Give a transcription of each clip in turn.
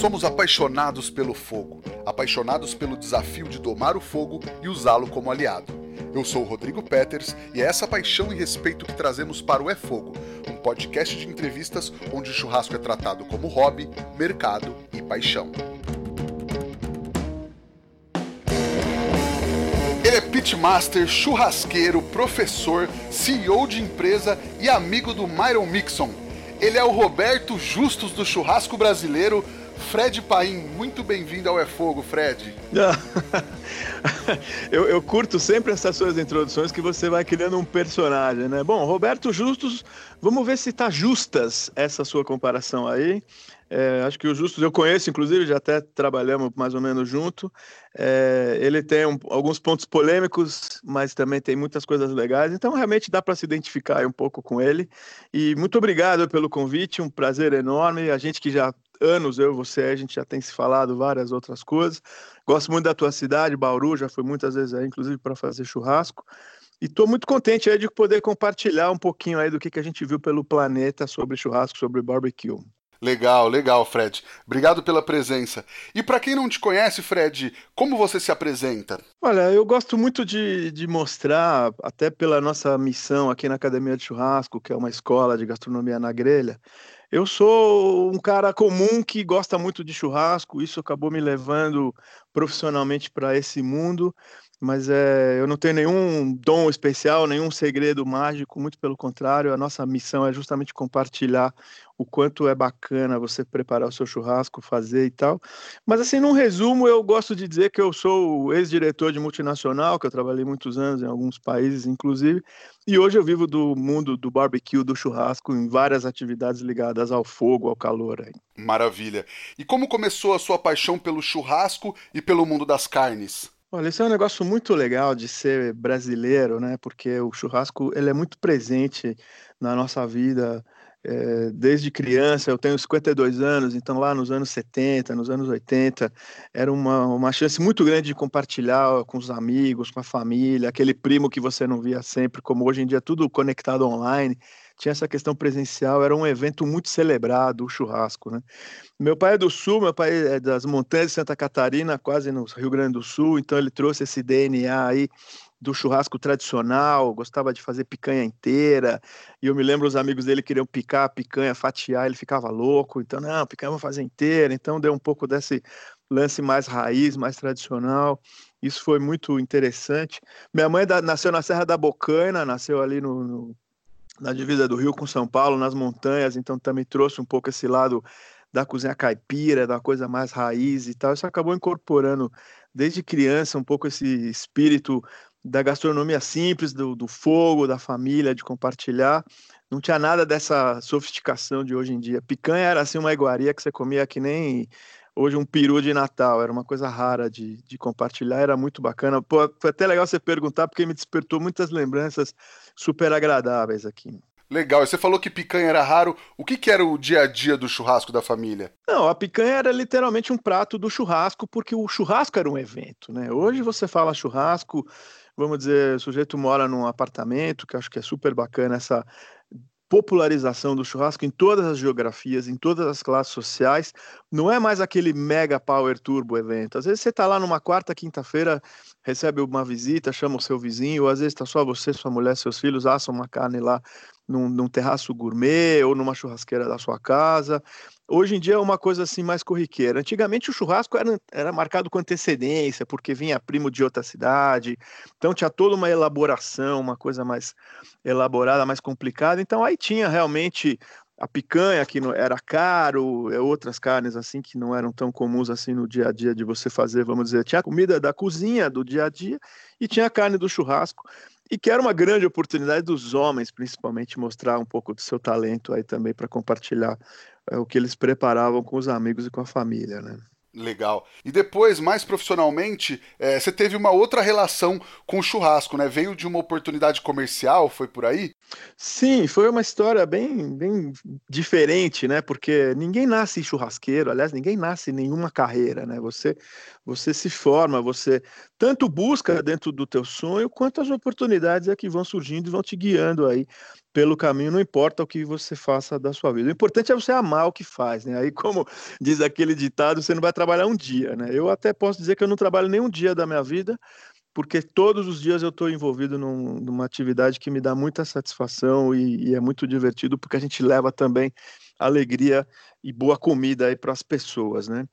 Somos apaixonados pelo fogo, apaixonados pelo desafio de domar o fogo e usá-lo como aliado. Eu sou o Rodrigo Peters e é essa paixão e respeito que trazemos para o É Fogo, um podcast de entrevistas onde o churrasco é tratado como hobby, mercado e paixão. Ele é pitmaster, churrasqueiro, professor, CEO de empresa e amigo do Myron Mixon. Ele é o Roberto Justus do churrasco brasileiro, Fred Paim, muito bem-vindo ao É Fogo, Fred. eu, eu, curto sempre essas suas introduções que você vai criando um personagem, né? Bom, Roberto Justus, vamos ver se tá justas essa sua comparação aí. É, acho que o Justus eu conheço, inclusive, já até trabalhamos mais ou menos junto. É, ele tem um, alguns pontos polêmicos, mas também tem muitas coisas legais, então realmente dá para se identificar um pouco com ele. E muito obrigado pelo convite, um prazer enorme. A gente que já anos, eu e você, a gente já tem se falado várias outras coisas. Gosto muito da tua cidade, Bauru, já fui muitas vezes aí, inclusive para fazer churrasco. E estou muito contente aí de poder compartilhar um pouquinho aí do que, que a gente viu pelo planeta sobre churrasco, sobre barbecue. Legal, legal, Fred. Obrigado pela presença. E para quem não te conhece, Fred, como você se apresenta? Olha, eu gosto muito de, de mostrar, até pela nossa missão aqui na Academia de Churrasco, que é uma escola de gastronomia na grelha, eu sou um cara comum que gosta muito de churrasco, isso acabou me levando profissionalmente para esse mundo, mas é, eu não tenho nenhum dom especial, nenhum segredo mágico, muito pelo contrário, a nossa missão é justamente compartilhar o quanto é bacana você preparar o seu churrasco, fazer e tal. Mas assim, num resumo, eu gosto de dizer que eu sou ex-diretor de multinacional, que eu trabalhei muitos anos em alguns países, inclusive, e hoje eu vivo do mundo do barbecue, do churrasco, em várias atividades ligadas ao fogo, ao calor. Aí. Maravilha. E como começou a sua paixão pelo churrasco e pelo mundo das carnes? Olha, esse é um negócio muito legal de ser brasileiro, né? Porque o churrasco ele é muito presente na nossa vida é, desde criança, eu tenho 52 anos, então lá nos anos 70, nos anos 80, era uma, uma chance muito grande de compartilhar com os amigos, com a família, aquele primo que você não via sempre, como hoje em dia tudo conectado online, tinha essa questão presencial, era um evento muito celebrado, o churrasco, né? Meu pai é do Sul, meu pai é das montanhas de Santa Catarina, quase no Rio Grande do Sul, então ele trouxe esse DNA aí do churrasco tradicional, gostava de fazer picanha inteira, e eu me lembro os amigos dele queriam picar a picanha, fatiar, ele ficava louco, então, não, picanha vamos fazer inteira, então deu um pouco desse lance mais raiz, mais tradicional, isso foi muito interessante. Minha mãe da, nasceu na Serra da Bocaina, nasceu ali no, no, na divisa do Rio com São Paulo, nas montanhas, então também trouxe um pouco esse lado da cozinha caipira, da coisa mais raiz e tal, isso acabou incorporando desde criança um pouco esse espírito da gastronomia simples, do, do fogo, da família, de compartilhar. Não tinha nada dessa sofisticação de hoje em dia. Picanha era assim uma iguaria que você comia que nem hoje um peru de Natal, era uma coisa rara de, de compartilhar, era muito bacana. Pô, foi até legal você perguntar, porque me despertou muitas lembranças super agradáveis aqui. Legal, você falou que picanha era raro. O que, que era o dia a dia do churrasco da família? Não, a picanha era literalmente um prato do churrasco, porque o churrasco era um evento, né? Hoje você fala churrasco, vamos dizer, o sujeito mora num apartamento, que acho que é super bacana essa popularização do churrasco em todas as geografias, em todas as classes sociais. Não é mais aquele mega power turbo evento. Às vezes você está lá numa quarta, quinta-feira, recebe uma visita, chama o seu vizinho, ou às vezes está só você, sua mulher, seus filhos, assam uma carne lá num, num terraço gourmet ou numa churrasqueira da sua casa. Hoje em dia é uma coisa assim mais corriqueira. Antigamente o churrasco era, era marcado com antecedência, porque vinha primo de outra cidade, então tinha toda uma elaboração, uma coisa mais elaborada, mais complicada. Então aí tinha realmente a picanha que era caro, é, outras carnes assim que não eram tão comuns assim no dia a dia de você fazer, vamos dizer, tinha a comida da cozinha do dia a dia e tinha a carne do churrasco e que era uma grande oportunidade dos homens, principalmente, mostrar um pouco do seu talento aí também para compartilhar é, o que eles preparavam com os amigos e com a família, né? Legal. E depois, mais profissionalmente, é, você teve uma outra relação com o churrasco, né? Veio de uma oportunidade comercial, foi por aí? Sim, foi uma história bem, bem diferente, né? Porque ninguém nasce churrasqueiro, aliás, ninguém nasce em nenhuma carreira, né? Você, você se forma, você tanto busca dentro do teu sonho, quanto as oportunidades é que vão surgindo e vão te guiando aí pelo caminho, não importa o que você faça da sua vida. O importante é você amar o que faz, né? Aí, como diz aquele ditado, você não vai trabalhar um dia, né? Eu até posso dizer que eu não trabalho nem um dia da minha vida, porque todos os dias eu estou envolvido num, numa atividade que me dá muita satisfação e, e, é muito divertido, porque a gente leva também alegria e boa comida aí para as pessoas, né?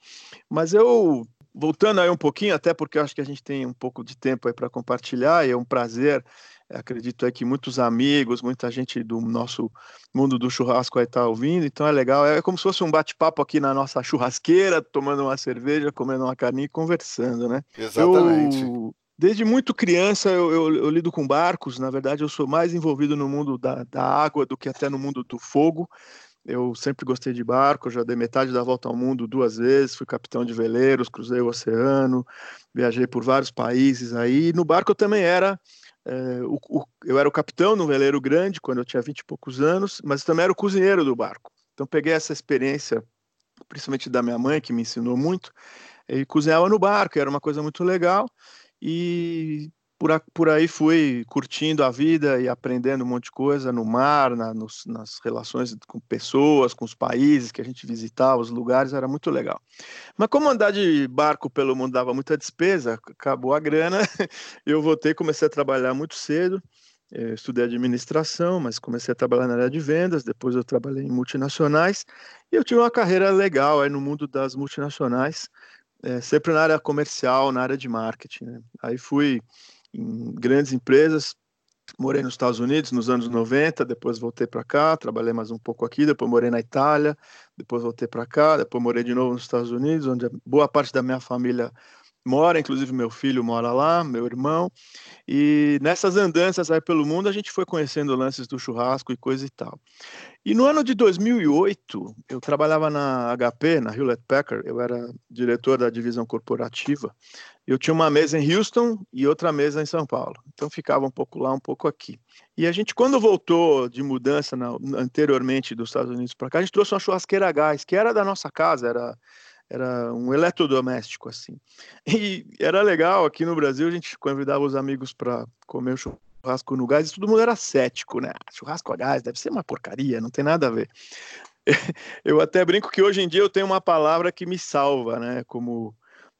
Mas eu voltando aí um pouquinho, até porque eu acho que a gente tem um pouco de tempo aí para compartilhar, e é um prazer. Acredito aí que muitos amigos, muita gente do nosso mundo do churrasco aí está ouvindo, então é legal. É como se fosse um bate-papo aqui na nossa churrasqueira, tomando uma cerveja, comendo uma carninha e conversando, né? Exatamente. Eu, desde muito criança eu, eu, eu, lido com barcos, na verdade eu sou mais envolvido no mundo da, da água do que até no mundo do fogo. Eu sempre gostei de barco, já dei metade da volta ao mundo duas vezes, fui capitão de veleiros, cruzei o oceano, viajei por vários países aí. No barco eu também era, é, o, o, eu era o capitão no veleiro grande quando eu tinha vinte e poucos anos, mas também era o cozinheiro do barco. Então peguei essa experiência, principalmente da minha mãe, que me ensinou muito, e cozinhava no barco, era uma coisa muito legal. E por, por aí fui curtindo a vida e aprendendo um monte de coisa no mar, na, nos, nas relações com pessoas, com os países que a gente visitava, os lugares, era muito legal. Mas como andar de barco pelo mundo dava muita despesa, acabou a grana, eu voltei, comecei a trabalhar muito cedo, eu eh, estudei administração, mas comecei a trabalhar na área de vendas, depois eu trabalhei em multinacionais, e eu tive uma carreira legal aí no mundo das multinacionais, é, sempre na área comercial, na área de marketing. Né? Aí fui em grandes empresas. Morei nos Estados Unidos nos anos 90, depois voltei para cá, trabalhei mais um pouco aqui, depois morei na Itália, depois voltei para cá, depois morei de novo nos Estados Unidos, onde boa parte da minha família mora, inclusive meu filho mora lá, meu irmão. E nessas andanças aí pelo mundo a gente foi conhecendo lances do churrasco e coisa e tal. E no ano de 2008, eu trabalhava na HP, na Hewlett Packard, eu era diretor da divisão corporativa. Eu tinha uma mesa em Houston e outra mesa em São Paulo. Então ficava um pouco lá, um pouco aqui. E a gente, quando voltou de mudança na, anteriormente dos Estados Unidos para cá, a gente trouxe uma churrasqueira a gás, que era da nossa casa, era era um eletrodoméstico assim. E era legal, aqui no Brasil a gente convidava os amigos para comer churrasco no gás e todo mundo era cético, né? Ah, churrasco a gás deve ser uma porcaria, não tem nada a ver. Eu até brinco que hoje em dia eu tenho uma palavra que me salva, né? Como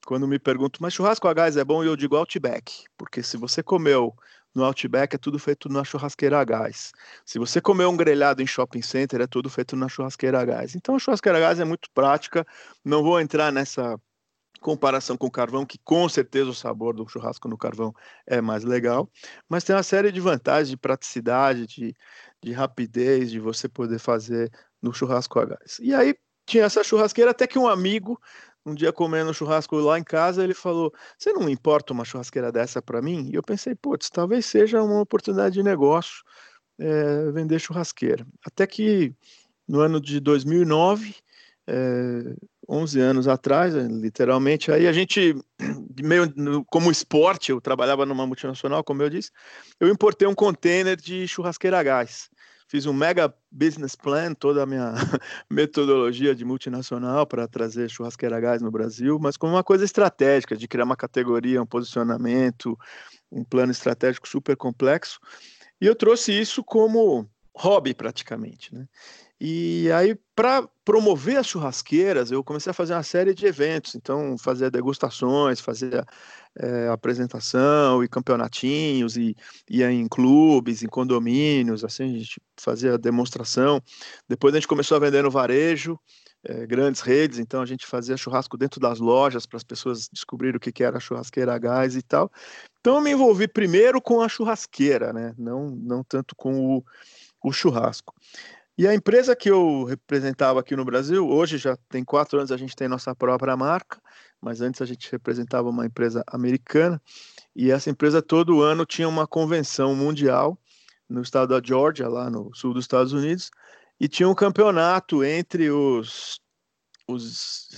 quando me perguntam, mas churrasco a gás é bom? Eu digo Outback, porque se você comeu no Outback é tudo feito na churrasqueira a gás. Se você comer um grelhado em shopping center, é tudo feito na churrasqueira a gás. Então a churrasqueira a gás é muito prática. Não vou entrar nessa comparação com o carvão, que com certeza o sabor do churrasco no carvão é mais legal, mas tem uma série de vantagens de praticidade, de, de rapidez, de você poder fazer no churrasco a gás. E aí tinha essa churrasqueira até que um amigo um dia comendo churrasco lá em casa, ele falou: Você não importa uma churrasqueira dessa para mim? E eu pensei: Putz, talvez seja uma oportunidade de negócio é, vender churrasqueira. Até que no ano de 2009, é, 11 anos atrás, literalmente, aí a gente, meio como esporte, eu trabalhava numa multinacional, como eu disse, eu importei um container de churrasqueira a gás fiz um mega business plan, toda a minha metodologia de multinacional para trazer churrasqueira gás no Brasil, mas como uma coisa estratégica, de criar uma categoria, um posicionamento, um plano estratégico super complexo. E eu trouxe isso como hobby praticamente, né? E aí, para promover as churrasqueiras, eu comecei a fazer uma série de eventos. Então, fazia degustações, fazia é, apresentação e campeonatinhos, e ia em clubes, em condomínios, assim, a gente fazia demonstração. Depois a gente começou a vender no varejo, é, grandes redes, então a gente fazia churrasco dentro das lojas para as pessoas descobrirem o que, que era churrasqueira a gás e tal. Então eu me envolvi primeiro com a churrasqueira, né? não, não tanto com o, o churrasco. E a empresa que eu representava aqui no Brasil, hoje já tem quatro anos, a gente tem nossa própria marca, mas antes a gente representava uma empresa americana, e essa empresa todo ano tinha uma convenção mundial no estado da Georgia, lá no sul dos Estados Unidos, e tinha um campeonato entre os, os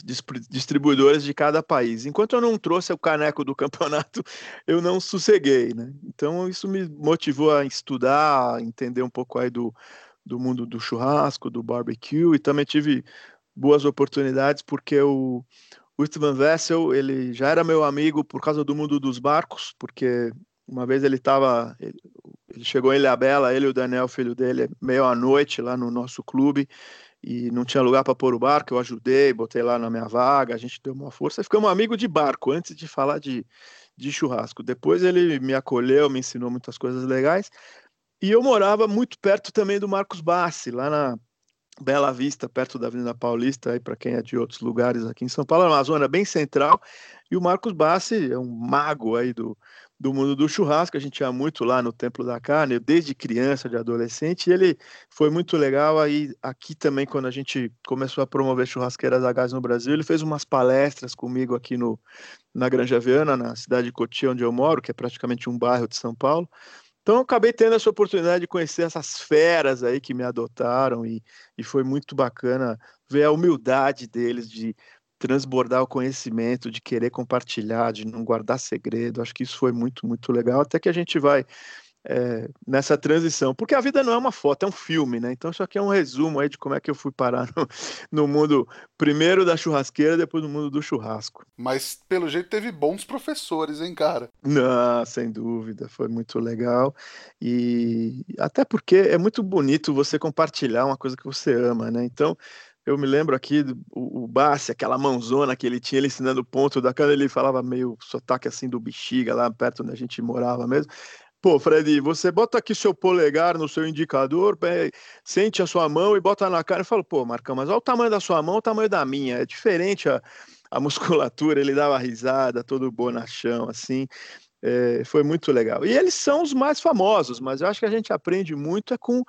distribuidores de cada país. Enquanto eu não trouxe o caneco do campeonato, eu não sosseguei, né? Então isso me motivou a estudar, a entender um pouco aí do do mundo do churrasco, do barbecue, e também tive boas oportunidades porque o, O Istvan Vessel, ele já era meu amigo por causa do mundo dos barcos, porque uma vez ele estava, ele, ele, chegou em Ilhabela, ele e o Daniel, filho dele, meio à noite lá no nosso clube, e não tinha lugar para pôr o barco, eu ajudei, botei lá na minha vaga, a gente deu uma força e ficamos amigos de barco, antes de falar de, de churrasco. Depois ele me acolheu, me ensinou muitas coisas legais, e eu morava muito perto também do Marcos Bassi, lá na Bela Vista, perto da Avenida Paulista, aí para quem é de outros lugares aqui em São Paulo, é uma zona bem central, e o Marcos Bassi é um mago aí do, do mundo do churrasco, a gente ia muito lá no Templo da Carne, desde criança, de adolescente, e ele foi muito legal. Aí aqui também, quando a gente começou a promover churrasqueiras a gás no Brasil, ele fez umas palestras comigo aqui no, na Granja Viana, na cidade de Cotia, onde eu moro, que é praticamente um bairro de São Paulo, então, acabei tendo essa oportunidade de conhecer essas feras aí que me adotaram e, e foi muito bacana ver a humildade deles de transbordar o conhecimento, de querer compartilhar, de não guardar segredo. Acho que isso foi muito, muito legal. Até que a gente vai é, nessa transição, porque a vida não é uma foto, é um filme, né? Então isso aqui é um resumo aí de como é que eu fui parar no, no mundo primeiro da churrasqueira, depois no mundo do churrasco. Mas pelo jeito teve bons professores, hein, cara? Não, sem dúvida, foi muito legal e até porque é muito bonito você compartilhar uma coisa que você ama, né? Então eu me lembro aqui do o, o Bassi, aquela mãozona que ele tinha, ele ensinando o ponto da cara, ele falava meio sotaque assim do bexiga, lá perto onde a gente morava mesmo. Pô, Fred, você bota aqui seu polegar no seu indicador, sente a sua mão e bota na cara e fala, pô, Marcão, mas olha o tamanho da sua mão, o tamanho da minha. É diferente a, a musculatura, ele dava risada, todo bonachão, assim. É, foi muito legal. E eles são os mais famosos, mas eu acho que a gente aprende muito é com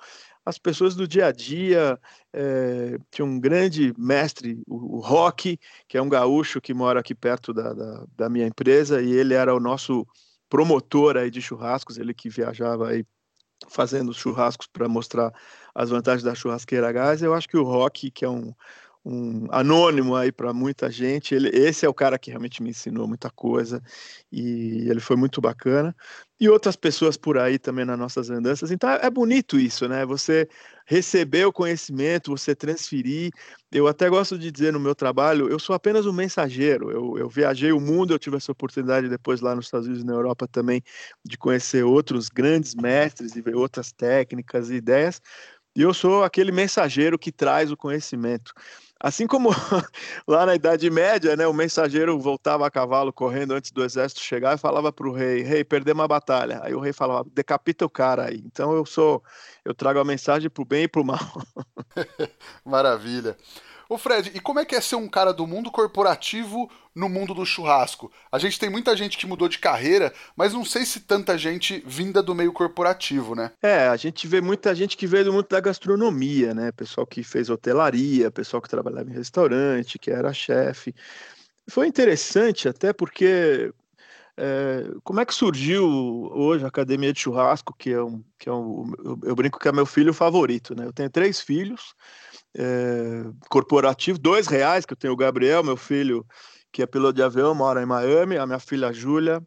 as pessoas do dia a dia. É, tinha um grande mestre, o, o Rock, que é um gaúcho que mora aqui perto da, da, da minha empresa, e ele era o nosso promotor aí de churrascos, ele que viajava aí fazendo churrascos para mostrar as vantagens da churrasqueira a gás. Eu acho que o Rock, que é um, um anônimo aí para muita gente. Ele, esse é o cara que realmente me ensinou muita coisa e ele foi muito bacana. E outras pessoas por aí também nas nossas andanças. Então é, é bonito isso, né? Você receber o conhecimento, você transferir. Eu até gosto de dizer no meu trabalho, eu sou apenas um mensageiro. Eu, eu viajei o mundo, eu tive essa oportunidade depois lá nos Estados Unidos e na Europa também de conhecer outros grandes mestres e ver outras técnicas e ideias. E eu sou aquele mensageiro que traz o conhecimento. Assim como lá na Idade Média, né, o mensageiro voltava a cavalo correndo antes do exército chegar e falava para o rei: Rei, perdemos a batalha. Aí o rei falava: decapita o cara aí. Então eu sou, eu trago a mensagem para o bem e para o mal. Maravilha. Ô Fred, e como é que é ser um cara do mundo corporativo no mundo do churrasco? A gente tem muita gente que mudou de carreira, mas não sei se tanta gente vinda do meio corporativo, né? É, a gente vê muita gente que veio do mundo da gastronomia, né? Pessoal que fez hotelaria, pessoal que trabalhava em restaurante, que era chefe. Foi interessante até porque é, como é que surgiu hoje a Academia de Churrasco, que é um, que é um eu, eu brinco que é meu filho favorito, né? Eu tenho três filhos, é, corporativo, dois reais, que eu tenho o Gabriel, meu filho, que é piloto de avião, mora em Miami, a minha filha Júlia,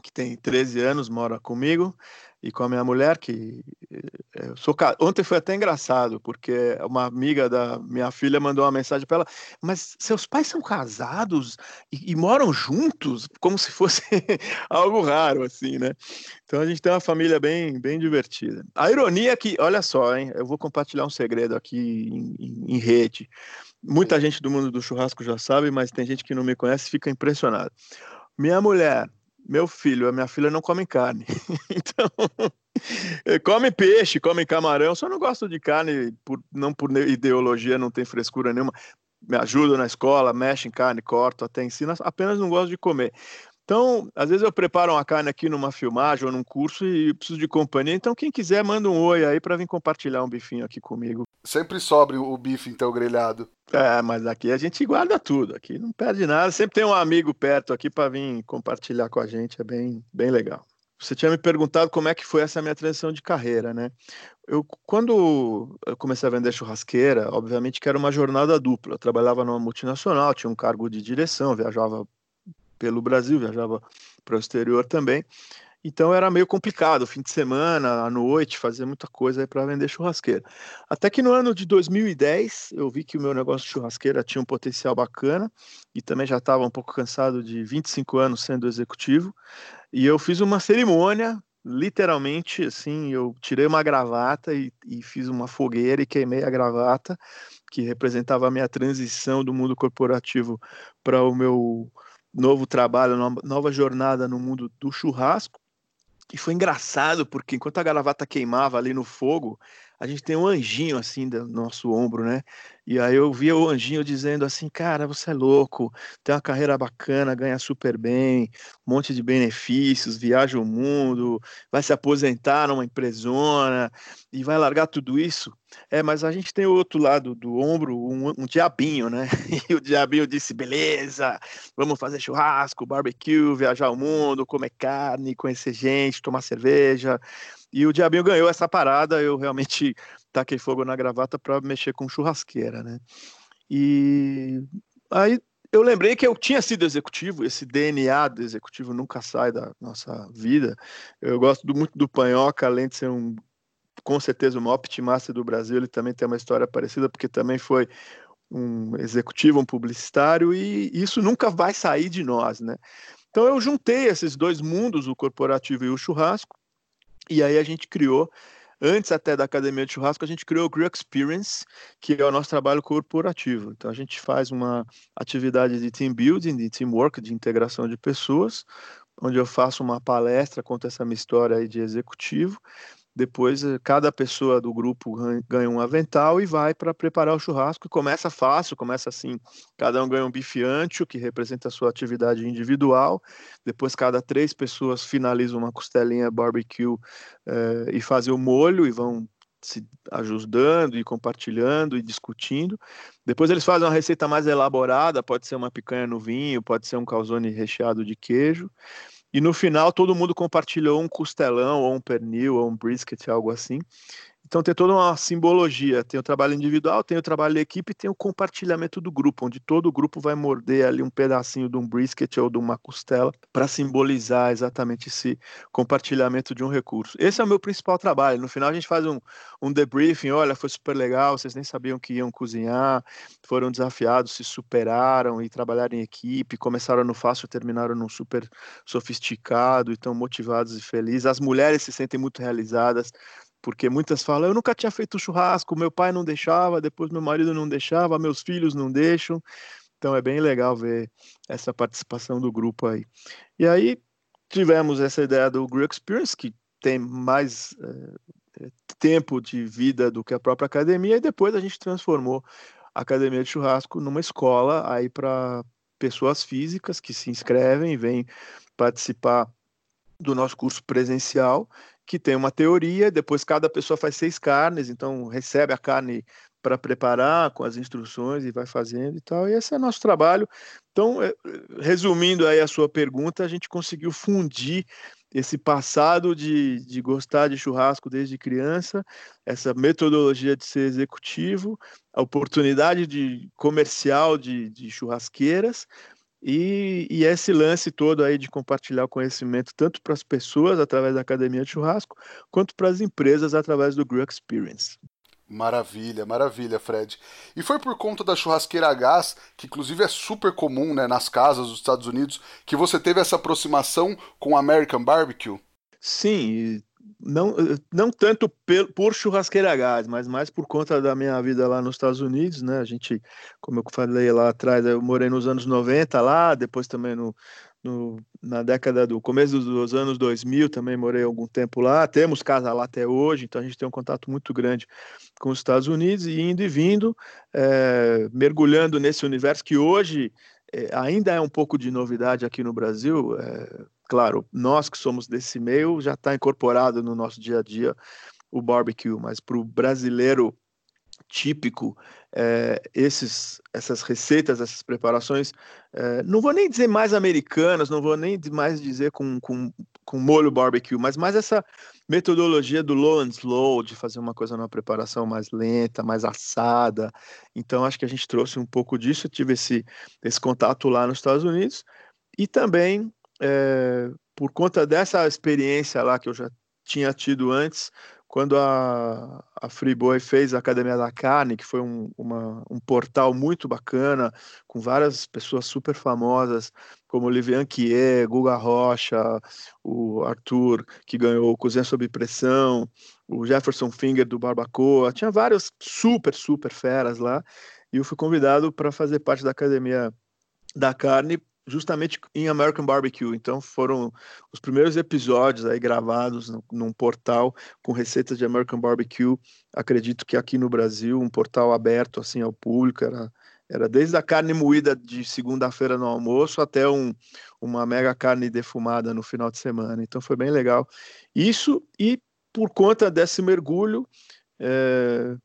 que tem 13 anos, mora comigo, e com a minha mulher, que eh, eu sou ontem foi até engraçado, porque uma amiga da minha filha mandou uma mensagem para ela, mas seus pais são casados e, e moram juntos, como se fosse algo raro assim, né? Então a gente tem uma família bem bem divertida. A ironia é que, olha só, hein, eu vou compartilhar um segredo aqui em, em, em rede. Muita gente do mundo do churrasco já sabe, mas tem gente que não me conhece e fica impressionado. Minha mulher meu filho, a minha filha não come carne. então, come peixe, come camarão, só não gosto de carne, por, não por ideologia, não tem frescura nenhuma. Me ajuda na escola, mexe em carne, corto, até ensina, apenas não gosto de comer. Então, às vezes eu preparo uma carne aqui numa filmagem ou num curso e preciso de companhia. Então, quem quiser, manda um oi aí para vir compartilhar um bifinho aqui comigo. Sempre sobre o bife, então, grelhado. É, mas aqui a gente guarda tudo. Aqui não perde nada. Sempre tem um amigo perto aqui para vir compartilhar com a gente. É bem, bem legal. Você tinha me perguntado como é que foi essa minha transição de carreira, né? Eu, quando eu comecei a vender churrasqueira, obviamente que era uma jornada dupla. Eu trabalhava numa multinacional, tinha um cargo de direção, viajava pelo Brasil, viajava para o exterior também. Então era meio complicado, fim de semana, à noite, fazer muita coisa para vender churrasqueira. Até que no ano de 2010 eu vi que o meu negócio de churrasqueira tinha um potencial bacana e também já estava um pouco cansado de 25 anos sendo executivo. E eu fiz uma cerimônia, literalmente, assim, eu tirei uma gravata e, e fiz uma fogueira e queimei a gravata, que representava a minha transição do mundo corporativo para o meu novo trabalho, nova jornada no mundo do churrasco. E foi engraçado, porque enquanto a gravata queimava ali no fogo, a gente tem um anjinho assim do nosso ombro, né? E aí eu via o anjinho dizendo assim, cara, você é louco, tem uma carreira bacana, ganha super bem, um monte de benefícios, viaja o mundo, vai se aposentar numa empresona e vai largar tudo isso. É, mas a gente tem o outro lado do ombro, um, um diabinho, né? E o diabinho disse, beleza, vamos fazer churrasco, barbecue, viajar o mundo, comer carne, conhecer gente, tomar cerveja. E o Diabinho ganhou essa parada, eu realmente taquei fogo na gravata para mexer com churrasqueira, né? E aí eu lembrei que eu tinha sido executivo, esse DNA do executivo nunca sai da nossa vida. Eu gosto muito do Panhoca, além de ser um, com certeza, o maior pitmaster do Brasil, ele também tem uma história parecida, porque também foi um executivo, um publicitário, e isso nunca vai sair de nós, né? Então eu juntei esses dois mundos, o corporativo e o churrasco, e aí a gente criou, antes até da Academia de Churrasco, a gente criou o Grill Experience, que é o nosso trabalho corporativo. Então a gente faz uma atividade de team building, de teamwork, de integração de pessoas, onde eu faço uma palestra, conto essa minha história aí de executivo, depois, eh, cada pessoa do grupo ganha um avental e vai para preparar o churrasco. começa fácil, começa assim: cada um ganha um bife ancho, que representa a sua atividade individual. Depois, cada três pessoas finalizam uma costelinha barbecue eh, e fazem o molho e vão se ajudando e compartilhando e discutindo. Depois eles fazem uma receita mais elaborada, pode ser uma picanha no vinho, pode ser um calzone recheado de queijo. E no final todo mundo compartilhou um costelão, ou um pernil, ou um brisket, algo assim. Então tem toda uma simbologia. Tem o trabalho individual, tem o trabalho de equipe, tem o compartilhamento do grupo, onde todo o grupo vai morder ali um pedacinho de um brisket ou de uma costela para simbolizar exatamente esse compartilhamento de um recurso. Esse é o meu principal trabalho. No final a gente faz um, um debriefing, olha, foi super legal, vocês nem sabiam que iam cozinhar, foram desafiados, se superaram e trabalharam em equipe, começaram no fácil, terminaram no super sofisticado, e estão motivados e felizes. As mulheres se sentem muito realizadas porque muitas falam, eu nunca tinha feito churrasco, meu pai não deixava, depois meu marido não deixava, meus filhos não deixam. Então é bem legal ver essa participação do grupo aí. E aí tivemos essa ideia do Grill Experience, que tem mais é, tempo de vida do que a própria academia, e depois a gente transformou a academia de churrasco numa escola aí para pessoas físicas que se inscrevem vêm participar do nosso curso presencial que tem uma teoria, depois cada pessoa faz seis carnes, então recebe a carne para preparar com as instruções e vai fazendo e tal. E esse é nosso trabalho. Então, é, resumindo aí a sua pergunta, a gente conseguiu fundir esse passado de, de gostar de churrasco desde criança, essa metodologia de ser executivo, a oportunidade de comercial de, de churrasqueiras, e, e, esse lance todo aí de compartilhar o conhecimento tanto para as pessoas através da academia de churrasco, quanto para as empresas através do Grill Experience. Maravilha, maravilha, Fred. E foi por conta da churrasqueira a gás, que inclusive é super comum né, nas casas dos Estados Unidos, que você teve essa aproximação com o American Barbecue? Sim, não, não tanto por churrasqueira a gás, mas mais por conta da minha vida lá nos Estados Unidos, né? A gente, como eu falei lá atrás, eu morei nos anos 90 lá, depois também no, no, na década do começo dos anos 2000 também morei algum tempo lá. Temos casa lá até hoje, então a gente tem um contato muito grande com os Estados Unidos e indo e vindo, é, mergulhando nesse universo que hoje é, ainda é um pouco de novidade aqui no Brasil. É, claro, nós que somos desse meio já está incorporado no nosso dia a dia o barbecue, mas para o brasileiro típico, é, esses, essas receitas, essas preparações, é, não vou nem dizer mais americanas, não vou nem mais dizer com, com, com molho barbecue, mas mais essa metodologia do low and slow, de fazer uma coisa numa preparação mais lenta, mais assada. Então, acho que a gente trouxe um pouco disso, eu tive esse, esse contato lá nos Estados Unidos, e também é, por conta dessa experiência lá que eu já tinha tido antes, quando a, a Freeboy fez a Academia da Carne, que foi um, uma, um portal muito bacana, com várias pessoas super famosas, como Olivier Quier, Guga Rocha, o Arthur, que ganhou Cozinha Sob Pressão, o Jefferson Finger do Barbacoa, tinha vários super, super feras lá, e eu fui convidado para fazer parte da Academia da Carne justamente em American Barbecue. Então foram os primeiros episódios aí gravados num portal com receitas de American Barbecue. Acredito que aqui no Brasil um portal aberto assim ao público era era desde a carne moída de segunda-feira no almoço até um, uma mega carne defumada no final de semana. Então foi bem legal. Isso e por conta desse mergulho, é,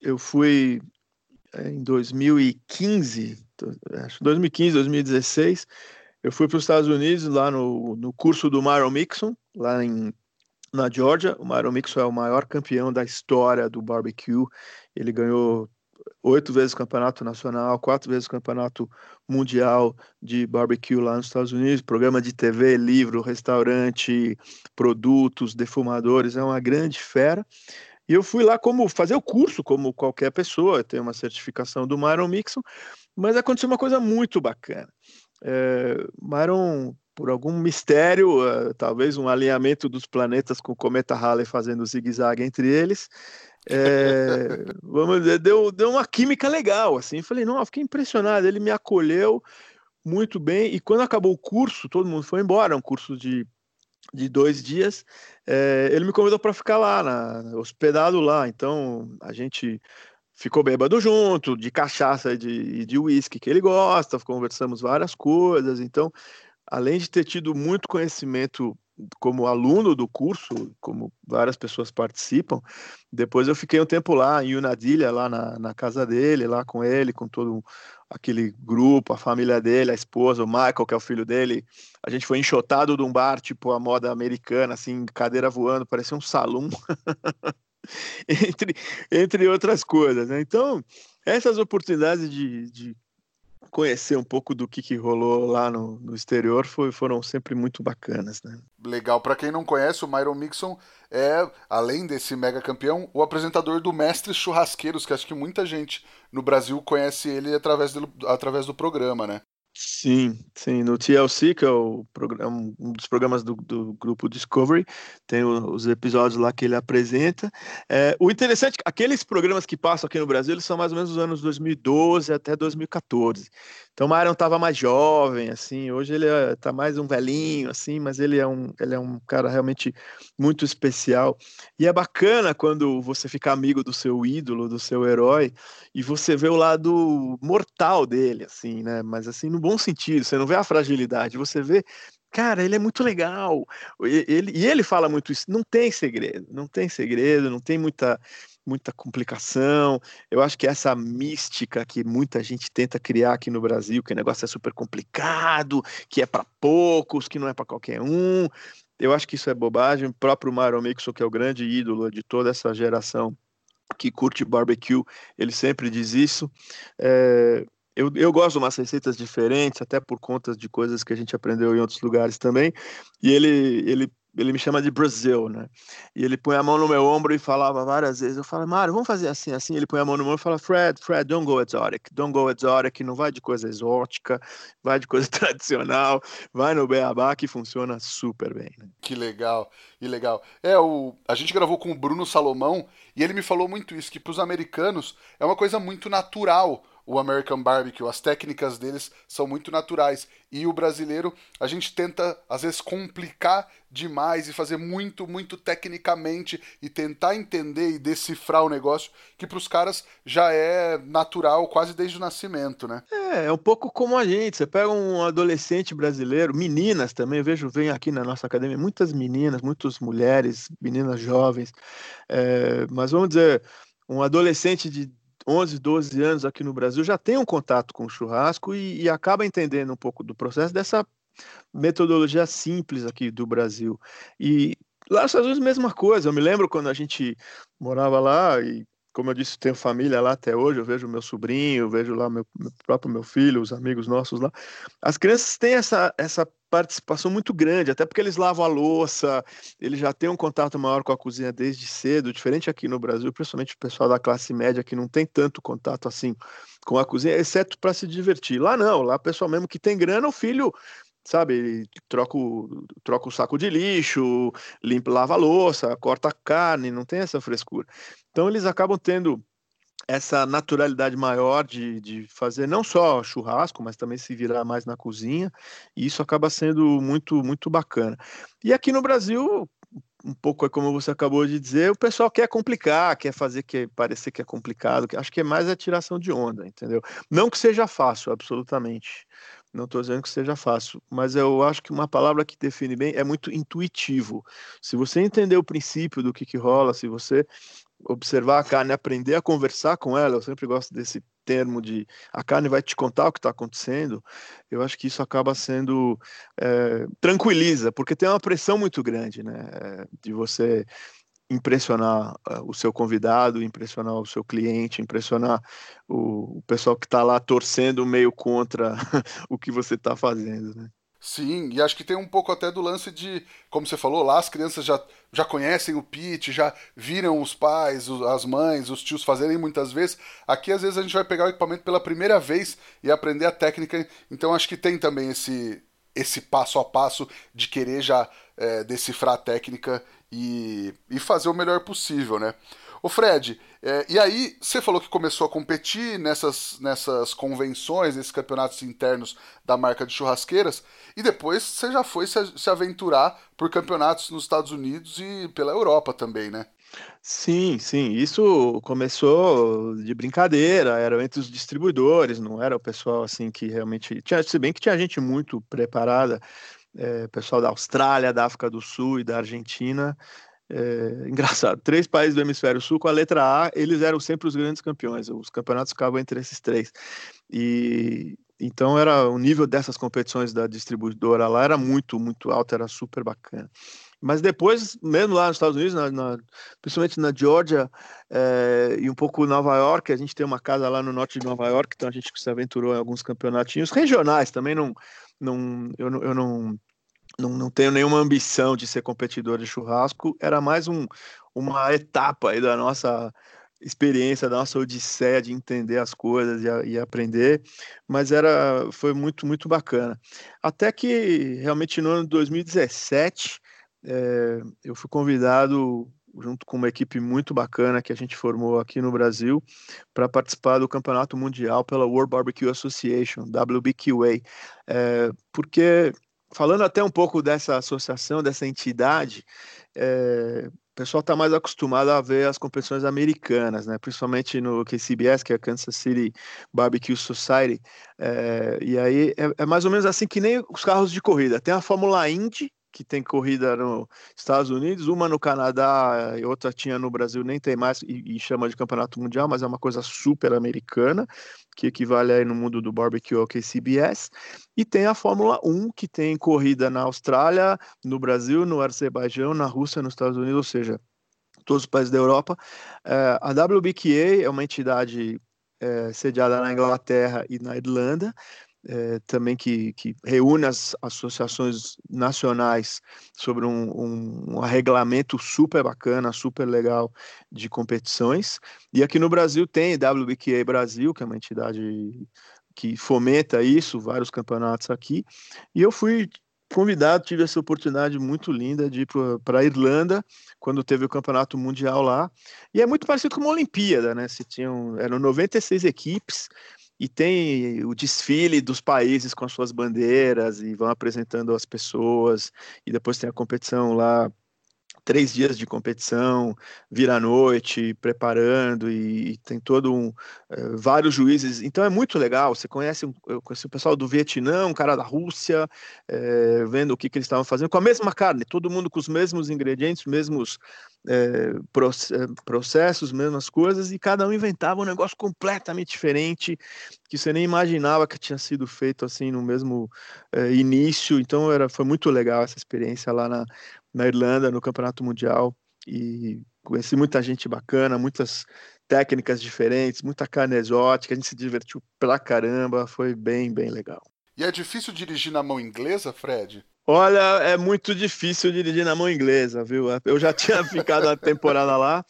eu fui é, em 2015 acho 2015, 2016, eu fui para os Estados Unidos lá no, no curso do Myron Mixon, lá em, na Georgia. O Myron Mixon é o maior campeão da história do barbecue. Ele ganhou oito vezes o campeonato nacional, quatro vezes o campeonato mundial de barbecue lá nos Estados Unidos, programa de TV, livro, restaurante, produtos, defumadores, é uma grande fera. E eu fui lá como fazer o curso, como qualquer pessoa, tem uma certificação do Myron Mixon, mas aconteceu uma coisa muito bacana. É, Myron, por algum mistério, uh, talvez um alinhamento dos planetas com o cometa Halley fazendo zigue-zague entre eles, é, vamos dizer, deu, deu uma química legal, assim. Falei, não, fiquei impressionado. Ele me acolheu muito bem e quando acabou o curso, todo mundo foi embora, um curso de de dois dias, é, ele me convidou para ficar lá, na, hospedado lá. Então a gente ficou bêbado junto, de cachaça e de, uísque que ele gosta, conversamos várias coisas. Então, além de ter tido muito conhecimento como aluno do curso, como várias pessoas participam, depois eu fiquei um tempo lá em Unadilha, lá na, na casa dele, lá com ele, com todo aquele grupo, a família dele, a esposa, o Michael, que é o filho dele. A gente foi enxotado de um bar, tipo a moda americana, assim, cadeira voando, parecia um salão. entre, entre outras coisas. Né? Então, essas oportunidades de, de conhecer um pouco do que, que rolou lá no, no exterior foi, foram sempre muito bacanas. Né? Legal. Para quem não conhece, o Myron Mixon é, além desse mega campeão, o apresentador do Mestres Churrasqueiros, que acho que muita gente no Brasil conhece ele através do, através do programa, né? Sim, sim. No TLC, que é o programa, um dos programas do, do grupo Discovery, tem os episódios lá que ele apresenta. É, o interessante, aqueles programas que passam aqui no Brasil, eles são mais ou menos dos anos 2012 até 2014. Então, o Myron estava mais jovem, assim. Hoje ele está é, mais um velhinho, assim, mas ele é um, ele é um cara realmente muito especial. E é bacana quando você fica amigo do seu ídolo, do seu herói, e você vê o lado mortal dele, assim, né? Mas assim, no bom sentido, você não vê a fragilidade, você vê cara, ele é muito legal. Ele, e ele fala muito isso. Não tem segredo, não tem segredo, não tem muita, muita complicação. Eu acho que essa mística que muita gente tenta criar aqui no Brasil, que o negócio é super complicado, que é para poucos, que não é para qualquer um. Eu acho que isso é bobagem. O próprio Myron Mixon, que é o grande ídolo de toda essa geração que curte barbecue, ele sempre diz isso. É, eu, eu gosto de umas receitas diferentes, até por conta de coisas que a gente aprendeu em outros lugares também. E ele, ele, ele me chama de Brasil, né? E ele põe a mão no meu ombro e falava várias vezes. Eu falo, Mário, vamos fazer assim, assim. Ele põe a mão no meu e fala, Fred, Fred, don't go exotic, don't go exotic. Não vai de coisa exótica, vai de coisa tradicional, vai no beabá que funciona super bem. Né? Que legal, que legal. É, o, a gente gravou com o Bruno Salomão e ele me falou muito isso, que para os americanos é uma coisa muito natural o American Barbecue. As técnicas deles são muito naturais. E o brasileiro, a gente tenta, às vezes, complicar demais e fazer muito, muito tecnicamente e tentar entender e decifrar o negócio, que para os caras já é natural quase desde o nascimento, né? É, é um pouco como a gente. Você pega um adolescente brasileiro, meninas também, eu vejo, vem aqui na nossa academia, muitas meninas, muitas mulheres, meninas jovens, é, mas vamos dizer, um adolescente de 11, 12 anos aqui no Brasil já tem um contato com o churrasco e, e acaba entendendo um pouco do processo dessa metodologia simples aqui do Brasil. E lá nos Estados Unidos, mesma coisa. Eu me lembro quando a gente morava lá e como eu disse, tenho família lá até hoje, eu vejo meu sobrinho, eu vejo lá meu, meu, próprio meu filho, os amigos nossos lá. As crianças têm essa, essa participação muito grande, até porque eles lavam a louça, eles já têm um contato maior com a cozinha desde cedo, diferente aqui no Brasil, principalmente o pessoal da classe média que não tem tanto contato assim com a cozinha, exceto para se divertir. Lá não, lá o pessoal mesmo que tem grana, o filho sabe, troca o, troca o saco de lixo, limpa, lava a louça, corta a carne, não tem essa frescura. Então eles acabam tendo essa naturalidade maior de, de fazer não só churrasco, mas também se virar mais na cozinha, e isso acaba sendo muito, muito bacana. E aqui no Brasil, um pouco é como você acabou de dizer, o pessoal quer complicar, quer fazer que parecer que é complicado, acho que é mais a tiração de onda, entendeu? Não que seja fácil, absolutamente. Não estou dizendo que seja fácil, mas eu acho que uma palavra que define bem é muito intuitivo. Se você entender o princípio do que, que rola, se você observar a carne, aprender a conversar com ela, eu sempre gosto desse termo de a carne vai te contar o que está acontecendo, eu acho que isso acaba sendo é, tranquiliza, porque tem uma pressão muito grande, né, de você impressionar uh, o seu convidado, impressionar o seu cliente, impressionar o, o pessoal que está lá torcendo meio contra o que você está fazendo, né? Sim, e acho que tem um pouco até do lance de, como você falou, lá as crianças já, já conhecem o pitch, já viram os pais, as mães, os tios fazerem muitas vezes. Aqui, às vezes, a gente vai pegar o equipamento pela primeira vez e aprender a técnica. Então, acho que tem também esse, esse passo a passo de querer já é, decifrar a técnica e, e fazer o melhor possível, né? O Fred, é, e aí você falou que começou a competir nessas, nessas convenções, nesses campeonatos internos da marca de churrasqueiras, e depois você já foi se, se aventurar por campeonatos nos Estados Unidos e pela Europa também, né? Sim, sim, isso começou de brincadeira, era entre os distribuidores, não era o pessoal assim que realmente tinha, se bem que tinha gente muito preparada, é, pessoal da Austrália, da África do Sul e da Argentina. É, engraçado, três países do hemisfério sul com a letra A, eles eram sempre os grandes campeões. Os campeonatos ficavam entre esses três. E então era o nível dessas competições da distribuidora lá era muito, muito alto, era super bacana. Mas depois, mesmo lá nos Estados Unidos, na, na, principalmente na Georgia é, e um pouco Nova York, a gente tem uma casa lá no norte de Nova York, então a gente se aventurou em alguns campeonatinhos regionais também. Não, não, eu, eu não, não, não tenho nenhuma ambição de ser competidor de churrasco, era mais um, uma etapa aí da nossa experiência, da nossa odisseia de entender as coisas e, e, aprender, mas era foi muito muito bacana. Até que realmente no ano de 2017 é, eu fui convidado junto com uma equipe muito bacana que a gente formou aqui no Brasil para participar do Campeonato Mundial pela World Barbecue Association, WBQA, é, porque falando até um pouco dessa associação, dessa entidade, é, o pessoal está mais acostumado a ver as competições americanas, né? principalmente no KCBS, que é a Kansas City Barbecue Society, é, e aí é, é mais ou menos assim que nem os carros de corrida. Tem a Fórmula Indy, que tem corrida nos Estados Unidos, uma no Canadá e outra tinha no Brasil, nem tem mais, e, e, chama de campeonato mundial, mas é uma coisa super americana, que equivale aí no mundo do barbecue ao KCBS. E tem a Fórmula 1, que tem corrida na Austrália, no Brasil, no Azerbaijão, na Rússia, nos Estados Unidos, ou seja, todos os países da Europa. É, a WBQA é uma entidade é, sediada na Inglaterra e na Irlanda, é, também que, que, reúne as associações nacionais sobre um, um, um, regulamento super bacana, super legal de competições. E aqui no Brasil tem WBQA Brasil, que é uma entidade que fomenta isso, vários campeonatos aqui. E eu fui convidado, tive essa oportunidade muito linda de ir para a Irlanda, quando teve o campeonato mundial lá. E é muito parecido com uma Olimpíada, né? Se tinham, eram 96 equipes, e tem o desfile dos países com as suas bandeiras e vão apresentando as pessoas e depois tem a competição lá três dias de competição, vira à noite, preparando, e, e tem todo um. Uh, vários juízes. Então é muito legal. Você conhece, eu conheci o pessoal do Vietnã, um cara da Rússia, uh, vendo o que, que eles estavam fazendo, com a mesma carne, todo mundo com os mesmos ingredientes, mesmos uh, processos, mesmas coisas, e cada um inventava um negócio completamente diferente, que você nem imaginava que tinha sido feito assim no mesmo início. Então era, foi muito legal essa experiência lá na, na Irlanda, no Campeonato Mundial, e conheci muita gente bacana, muitas técnicas diferentes, muita carne exótica, a gente se divertiu pra caramba, foi bem, bem legal. E é difícil dirigir na mão inglesa, Fred? Olha, é muito difícil dirigir na mão inglesa, viu? Eu já tinha ficado a temporada lá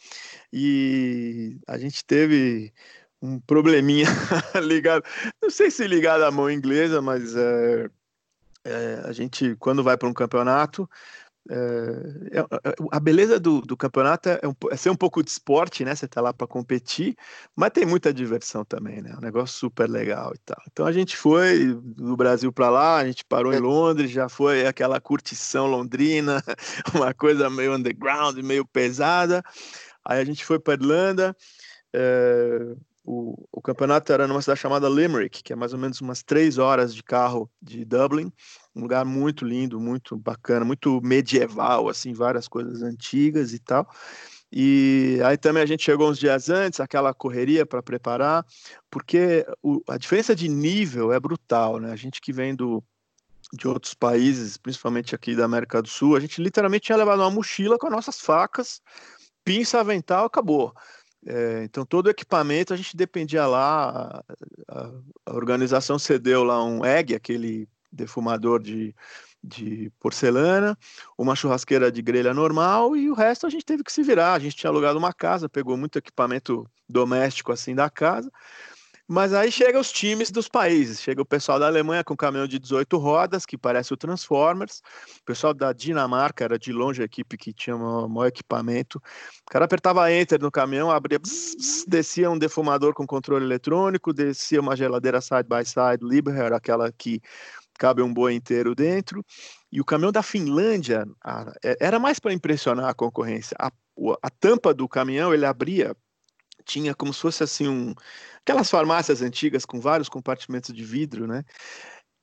e a gente teve um probleminha ligado, não sei se ligado à mão inglesa, mas é, é, a gente, quando vai para um campeonato, é, a beleza do, do campeonato é, um, é, ser um pouco de esporte, né? Você tá lá para competir, mas tem muita diversão também, né? Um negócio super legal e tal. Então a gente foi do Brasil para lá, a gente parou em Londres, já foi aquela curtição londrina, uma coisa meio underground, meio pesada. Aí a gente foi para Irlanda. É, o, o campeonato era numa cidade chamada Limerick, que é mais ou menos umas três horas de carro de Dublin um lugar muito lindo, muito bacana, muito medieval, assim, várias coisas antigas e tal. E aí também a gente chegou uns dias antes, aquela correria para preparar, porque o, a diferença de nível é brutal, né? A gente que vem do, de outros países, principalmente aqui da América do Sul, a gente literalmente tinha levado uma mochila com as nossas facas, pinça, avental, acabou. É, então todo o equipamento a gente dependia lá, a, a, organização cedeu lá um egg, aquele defumador de, de porcelana, uma churrasqueira de grelha normal e o resto a gente teve que se virar. A gente tinha alugado uma casa, pegou muito equipamento doméstico assim da casa. Mas aí chega os times dos países, chega o pessoal da Alemanha com caminhão de 18 rodas, que parece o Transformers, o pessoal da Dinamarca era de longe a equipe que tinha o maior equipamento, o cara apertava Enter no caminhão, abria, descia um defumador com controle eletrônico, descia uma geladeira side by side Liebherr, aquela que cabe um boi inteiro dentro. E o caminhão da Finlândia é, era mais para impressionar a concorrência. A, a, tampa do caminhão ele abria, tinha como se fosse assim um aquelas farmácias antigas com vários compartimentos de vidro, né?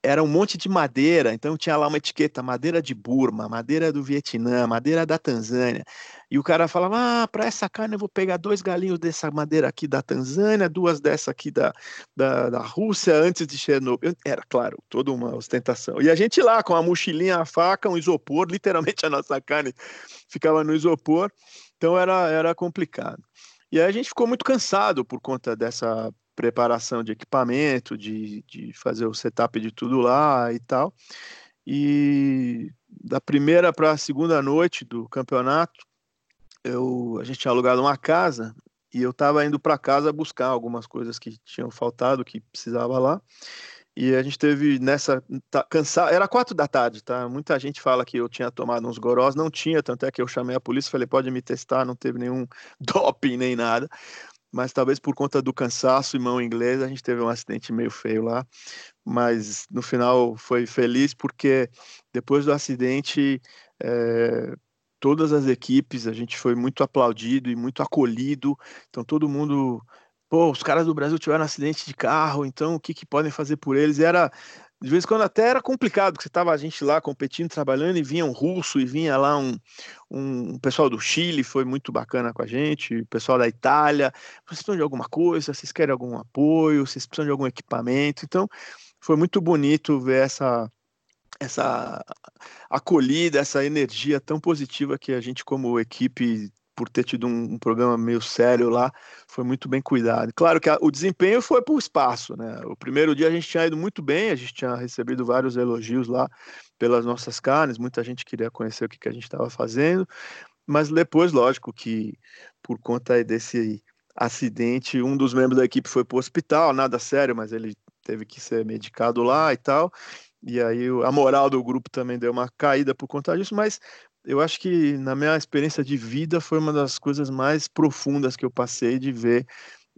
Era um monte de madeira, então tinha lá uma etiqueta, madeira de Burma, madeira do Vietnã, madeira da Tanzânia. E o cara falava, ah, para essa carne eu vou pegar dois galinhos dessa madeira aqui da Tanzânia, duas dessa aqui da, da, da Rússia, antes de Chernobyl. Era, claro, toda uma ostentação. E a gente lá, com a mochilinha, a faca, um isopor, literalmente a nossa carne ficava no isopor, então era, era complicado. E aí a gente ficou muito cansado por conta dessa preparação de equipamento, de, de fazer o setup de tudo lá e tal. E da primeira para a segunda noite do campeonato, eu, a gente tinha alugado uma casa e eu estava indo para casa buscar algumas coisas que tinham faltado, que precisava lá. E a gente teve nessa. Tá, cansado, era quatro da tarde, tá? Muita gente fala que eu tinha tomado uns gorós, não tinha, tanto é que eu chamei a polícia, falei, pode me testar, não teve nenhum doping nem nada mas talvez por conta do cansaço e mão inglesa, a gente teve um acidente meio feio lá, mas no final foi feliz porque depois do acidente, é, todas as equipes, a gente foi muito aplaudido e muito acolhido, então todo mundo pô, os caras do Brasil tiveram um acidente de carro, então o que, que podem fazer por eles? E era de vez em quando até era complicado, porque você tava a gente lá competindo, trabalhando, e vinha um russo, e vinha lá um, um pessoal do Chile, foi muito bacana com a gente, o pessoal da Itália, vocês precisam de alguma coisa, vocês querem algum apoio, vocês precisam de algum equipamento, então foi muito bonito ver essa essa acolhida, essa energia tão positiva que a gente como equipe por ter tido um, um, programa meio sério lá, foi muito bem cuidado. Claro que a, o desempenho foi por espaço, né? O primeiro dia a gente tinha ido muito bem, a gente tinha recebido vários elogios lá pelas nossas carnes, muita gente queria conhecer o que, que a gente estava fazendo, mas depois, lógico que por conta desse acidente, um dos membros da equipe foi para o hospital, nada sério, mas ele teve que ser medicado lá e tal. E aí a moral do grupo também deu uma caída por conta disso, mas eu acho que na minha experiência de vida foi uma das coisas mais profundas que eu passei de ver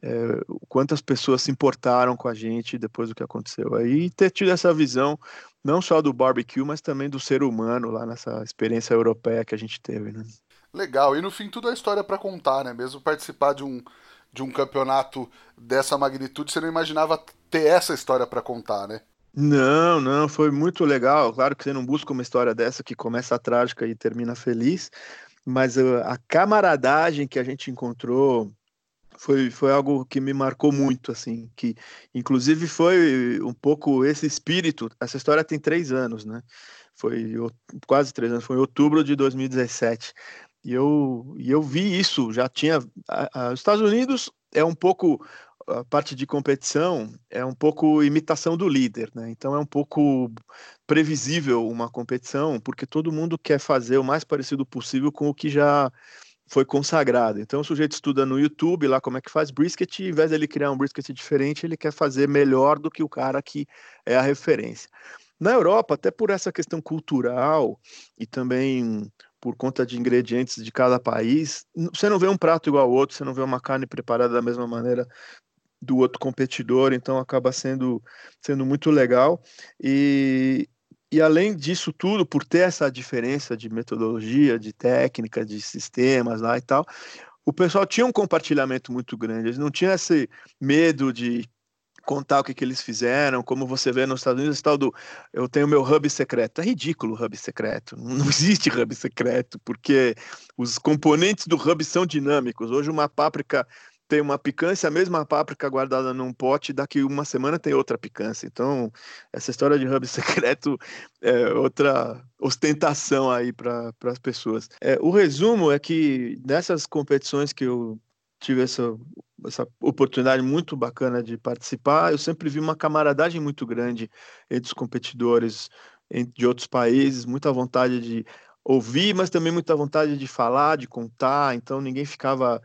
é, quantas pessoas se importaram com a gente depois do que aconteceu aí ter tido essa visão não só do barbecue, mas também do ser humano lá nessa experiência europeia que a gente teve, né? Legal. E no fim tudo é história para contar, né? Mesmo participar de um de um campeonato dessa magnitude, você não imaginava ter essa história para contar, né? Não, não, foi muito legal. Claro que você não busca uma história dessa que começa trágica e termina feliz, mas a camaradagem que a gente encontrou foi, foi algo que me marcou muito, assim, que inclusive foi um pouco esse espírito. Essa história tem três anos, né? Foi quase três anos, foi em outubro de 2017. E eu, e eu vi isso, já tinha. A, a, os Estados Unidos é um pouco a parte de competição é um pouco imitação do líder, né? Então é um pouco previsível uma competição, porque todo mundo quer fazer o mais parecido possível com o que já foi consagrado. Então o sujeito estuda no YouTube lá como é que faz brisket, e ao invés dele criar um brisket diferente, ele quer fazer melhor do que o cara que é a referência. Na Europa, até por essa questão cultural e também por conta de ingredientes de cada país, você não vê um prato igual ao outro, você não vê uma carne preparada da mesma maneira do outro competidor, então acaba sendo, sendo muito legal. E, e além disso tudo, por ter essa diferença de metodologia, de técnica, de sistemas lá e tal, o pessoal tinha um compartilhamento muito grande, eles não tinham esse medo de contar o que, que eles fizeram, como você vê nos Estados Unidos, tal do eu tenho meu hub secreto. É ridículo o hub secreto. Não existe hub secreto, porque os componentes do hub são dinâmicos. Hoje uma páprica tem uma picância, a mesma páprica guardada num pote, daqui uma semana tem outra picância. Então, essa história de hub secreto é outra ostentação aí para as pessoas. É, o resumo é que nessas competições que eu tive essa, essa oportunidade muito bacana de participar, eu sempre vi uma camaradagem muito grande entre os competidores de outros países, muita vontade de ouvir, mas também muita vontade de falar, de contar, então ninguém ficava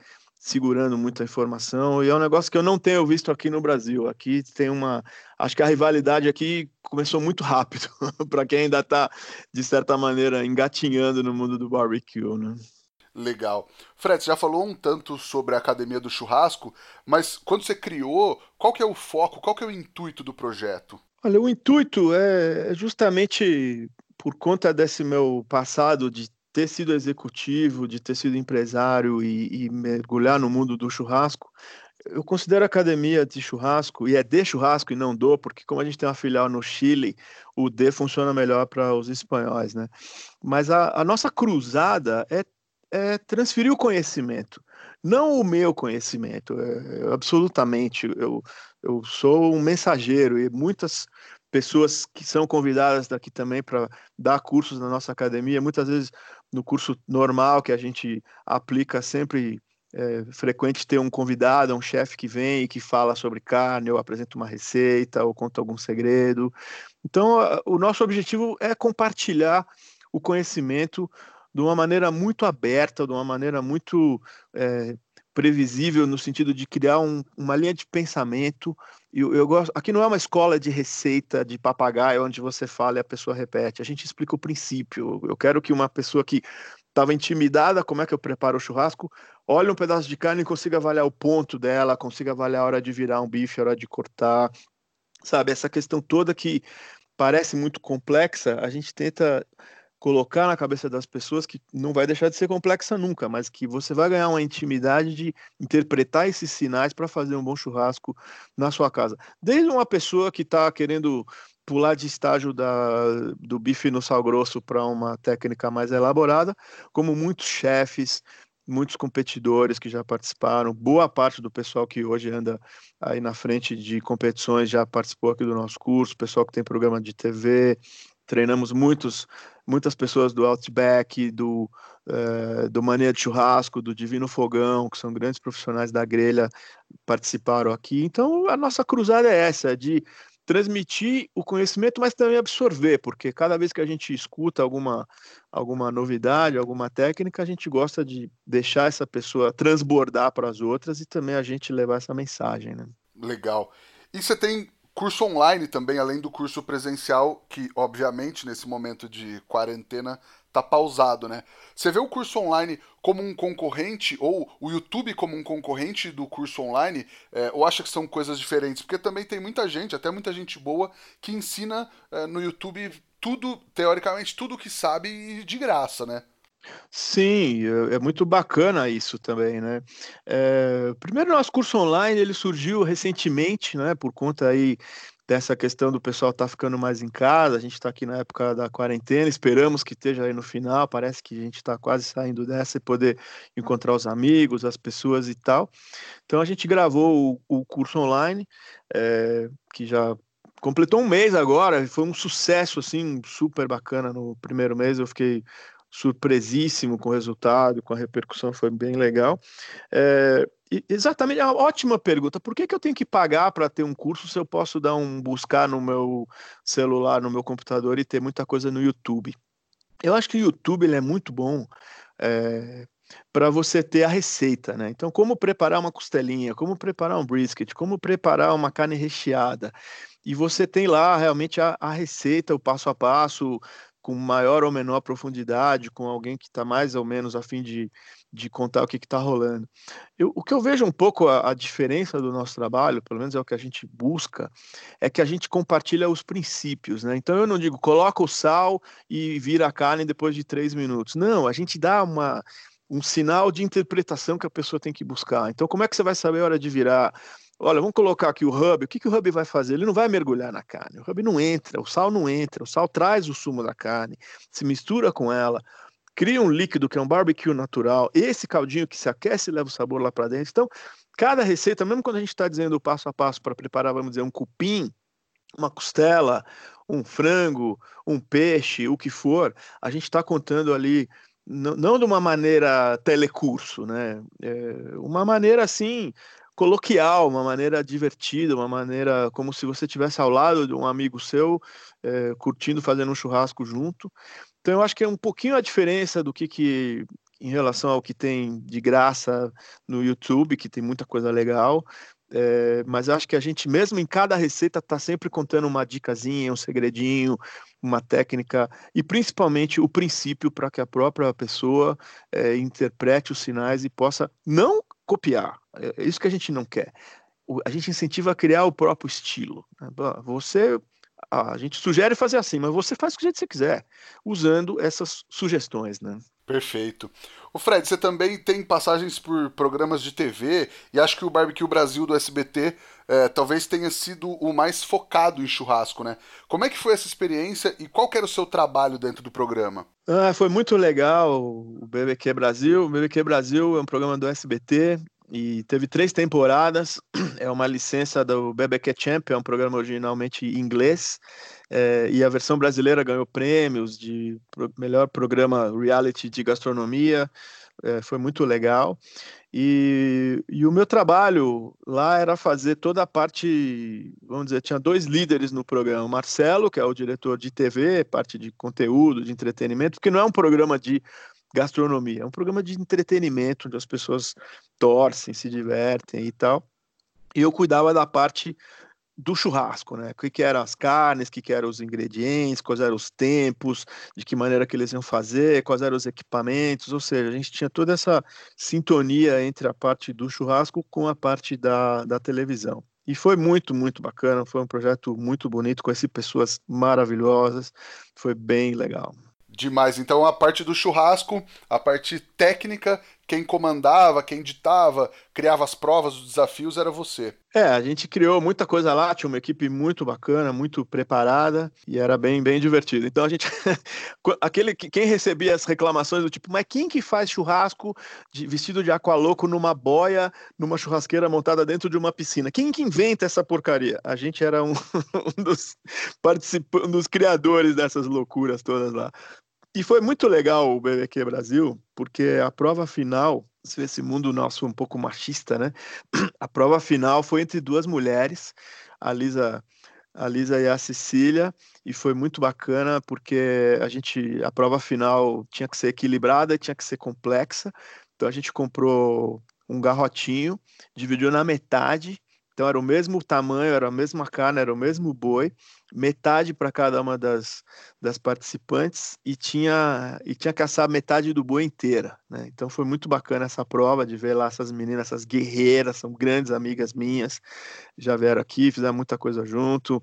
segurando muita informação e é um negócio que eu não tenho visto aqui no Brasil. Aqui tem uma, acho que a rivalidade aqui começou muito rápido para quem ainda está de certa maneira engatinhando no mundo do barbecue, né? Legal. Fred, você já falou um tanto sobre a Academia do Churrasco, mas quando você criou, qual que é o foco, qual que é o intuito do projeto? Olha, o intuito é justamente por conta desse meu passado de ter sido executivo, de ter sido empresário e, e, mergulhar no mundo do churrasco, eu considero a academia de churrasco, e é de churrasco e não do, porque como a gente tem uma filial no Chile, o D funciona melhor para os espanhóis, né? Mas a, a nossa cruzada é, é, transferir o conhecimento, não o meu conhecimento, é, absolutamente. Eu, eu sou um mensageiro e muitas pessoas que são convidadas daqui também para dar cursos na nossa academia, muitas vezes no curso normal que a gente aplica sempre é frequente ter um convidado, um chefe que vem e que fala sobre carne, ou apresenta uma receita, ou conta algum segredo. Então, o nosso objetivo é compartilhar o conhecimento de uma maneira muito aberta, de uma maneira muito é, previsível no sentido de criar um, uma linha de pensamento. Eu, eu, gosto. Aqui não é uma escola de receita de papagaio onde você fala e a pessoa repete. A gente explica o princípio. Eu quero que uma pessoa que estava intimidada, como é que eu preparo o churrasco, olhe um pedaço de carne e consiga avaliar o ponto dela, consiga avaliar a hora de virar um bife, a hora de cortar, sabe? Essa questão toda que parece muito complexa, a gente tenta colocar na cabeça das pessoas que não vai deixar de ser complexa nunca, mas que você vai ganhar uma intimidade de interpretar esses sinais para fazer um bom churrasco na sua casa. Desde uma pessoa que está querendo pular de estágio da, do bife no sal grosso para uma técnica mais elaborada, como muitos chefes, muitos competidores que já participaram, boa parte do pessoal que hoje anda aí na frente de competições já participou aqui do nosso curso, pessoal que tem programa de TV, treinamos muitos, muitas pessoas do Outback, do, uh, do Mania de Churrasco, do Divino Fogão, que são grandes profissionais da grelha, participaram aqui. Então, a nossa cruzada é essa, de transmitir o conhecimento, mas também absorver, porque cada vez que a gente escuta alguma, alguma novidade, alguma técnica, a gente gosta de deixar essa pessoa transbordar para as outras e também a gente levar essa mensagem. Né? Legal. E você tem curso online também, além do curso presencial, que obviamente nesse momento de quarentena tá pausado, né? Você vê o curso online como um concorrente, ou o YouTube como um concorrente do curso online, é, ou acha que são coisas diferentes? Porque também tem muita gente, até muita gente boa, que ensina é, no YouTube tudo, teoricamente, tudo que sabe de graça, né? Sim, é, é muito bacana isso também, né? É, primeiro, nosso curso online ele surgiu recentemente, né? Por conta aí dessa questão do pessoal estar tá ficando mais em casa. A gente está aqui na época da quarentena, esperamos que esteja aí no final. Parece que a gente está quase saindo dessa e poder encontrar os amigos, as pessoas e tal. Então a gente gravou o, o curso online, é, que já completou um mês agora. Foi um sucesso assim super bacana no primeiro mês. Eu fiquei surpresíssimo com o resultado, com a repercussão, foi bem legal. É, exatamente, é uma ótima pergunta. Por que, que eu tenho que pagar para ter um curso se eu posso dar um buscar no meu celular, no meu computador e ter muita coisa no YouTube? Eu acho que o YouTube ele é muito bom é, para você ter a receita, né? Então, como preparar uma costelinha, como preparar um brisket, como preparar uma carne recheada. E você tem lá realmente a, a receita, o passo a passo, com maior ou menor profundidade, com alguém que está mais ou menos a fim de, de contar o que está rolando. Eu, o que eu vejo um pouco a, a, diferença do nosso trabalho, pelo menos é o que a gente busca, é que a gente compartilha os princípios, né? Então eu não digo coloca o sal e vira a carne depois de três minutos. Não, a gente dá uma um sinal de interpretação que a pessoa tem que buscar. Então, como é que você vai saber a hora de virar? Olha, vamos colocar aqui o hub. O que, que o hub vai fazer? Ele não vai mergulhar na carne. O hub não entra, o sal não entra. O sal traz o sumo da carne, se mistura com ela, cria um líquido que é um barbecue natural. Esse caldinho que se aquece leva o sabor lá para dentro. Então, cada receita, mesmo quando a gente está dizendo passo a passo para preparar, vamos dizer, um cupim, uma costela, um frango, um peixe, o que for, a gente está contando ali não, não de uma maneira telecurso, né? É uma maneira assim coloquial, uma maneira divertida, uma maneira como se você estivesse ao lado de um amigo seu, é, curtindo, fazendo um churrasco junto. Então eu acho que é um pouquinho a diferença do que, que em relação ao que tem de graça no YouTube, que tem muita coisa legal. É, mas acho que a gente mesmo em cada receita está sempre contando uma dicasinha, um segredinho, uma técnica e principalmente o princípio para que a própria pessoa é, interprete os sinais e possa não copiar. É, é isso que a gente não quer. A gente incentiva a criar o próprio estilo. Né? Você, a gente sugere fazer assim, mas você faz do jeito que você quiser, usando essas sugestões, né? Perfeito. O Fred, você também tem passagens por programas de TV e acho que o Barbecue Brasil do SBT é, talvez tenha sido o mais focado em churrasco, né? Como é que foi essa experiência e qual era o seu trabalho dentro do programa? Ah, foi muito legal o BBQ Brasil. O BBQ Brasil é um programa do SBT e teve três temporadas. É uma licença do BBQ Champ, é um programa originalmente inglês. É, e a versão brasileira ganhou prêmios de melhor programa reality de gastronomia. É, foi muito legal. E, e, o meu trabalho lá era fazer toda a parte, vamos dizer, tinha dois líderes no programa. O Marcelo, que é o diretor de TV, parte de conteúdo, de entretenimento, que não é um programa de gastronomia, é um programa de entretenimento, onde as pessoas torcem, se divertem e tal. E eu cuidava da parte do churrasco, né? O que, que eram as carnes, o que, que eram os ingredientes, quais eram os tempos, de que maneira que eles iam fazer, quais eram os equipamentos, ou seja, a gente tinha toda essa sintonia entre a parte do churrasco com a parte da, da televisão. E foi muito, muito bacana, foi um projeto muito bonito, conheci pessoas maravilhosas, foi bem legal. Demais. Então a parte do churrasco, a parte técnica, quem comandava, quem ditava, criava as provas, os desafios era você. É, a gente criou muita coisa lá, tinha uma equipe muito bacana, muito preparada e era bem bem divertido. Então a gente aquele quem recebia as reclamações do tipo, mas quem que faz churrasco de, vestido de aqualoco numa boia, numa churrasqueira montada dentro de uma piscina? Quem que inventa essa porcaria? A gente era um, um dos participantes, um dos criadores dessas loucuras todas lá. E foi muito legal o BBQ Brasil, porque a prova final, esse mundo nosso um pouco machista, né? A prova final foi entre duas mulheres, a Lisa, a Lisa e a Cecília, e foi muito bacana porque a gente, a prova final tinha que ser equilibrada, tinha que ser complexa. Então a gente comprou um garrotinho, dividiu na metade então era o mesmo tamanho, era a mesma carne, era o mesmo boi, metade para cada uma das, das participantes e tinha e tinha que assar metade do boi inteira, né? Então foi muito bacana essa prova de ver lá essas meninas, essas guerreiras, são grandes amigas minhas, já vieram aqui, fizeram muita coisa junto.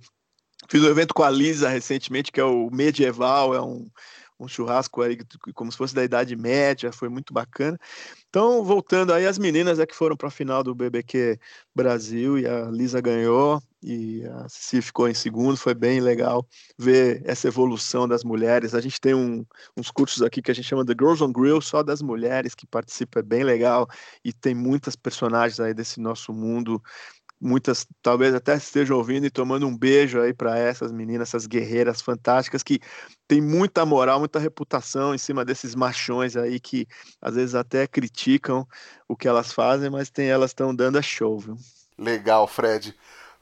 Fiz um evento com a Lisa recentemente, que é o Medieval, é um um churrasco aí como se fosse da Idade Média, foi muito bacana. Então, voltando aí, as meninas é que foram para a final do BBQ Brasil e a Lisa ganhou e a Cici ficou em segundo. Foi bem legal ver essa evolução das mulheres. A gente tem um, uns cursos aqui que a gente chama de Girls on Grill, só das mulheres que participam, é bem legal e tem muitas personagens aí desse nosso mundo muitas talvez até estejam ouvindo e tomando um beijo aí para essas meninas, essas guerreiras fantásticas que têm muita moral, muita reputação em cima desses machões aí que às vezes até criticam o que elas fazem, mas tem elas estão dando a show, viu? Legal, Fred.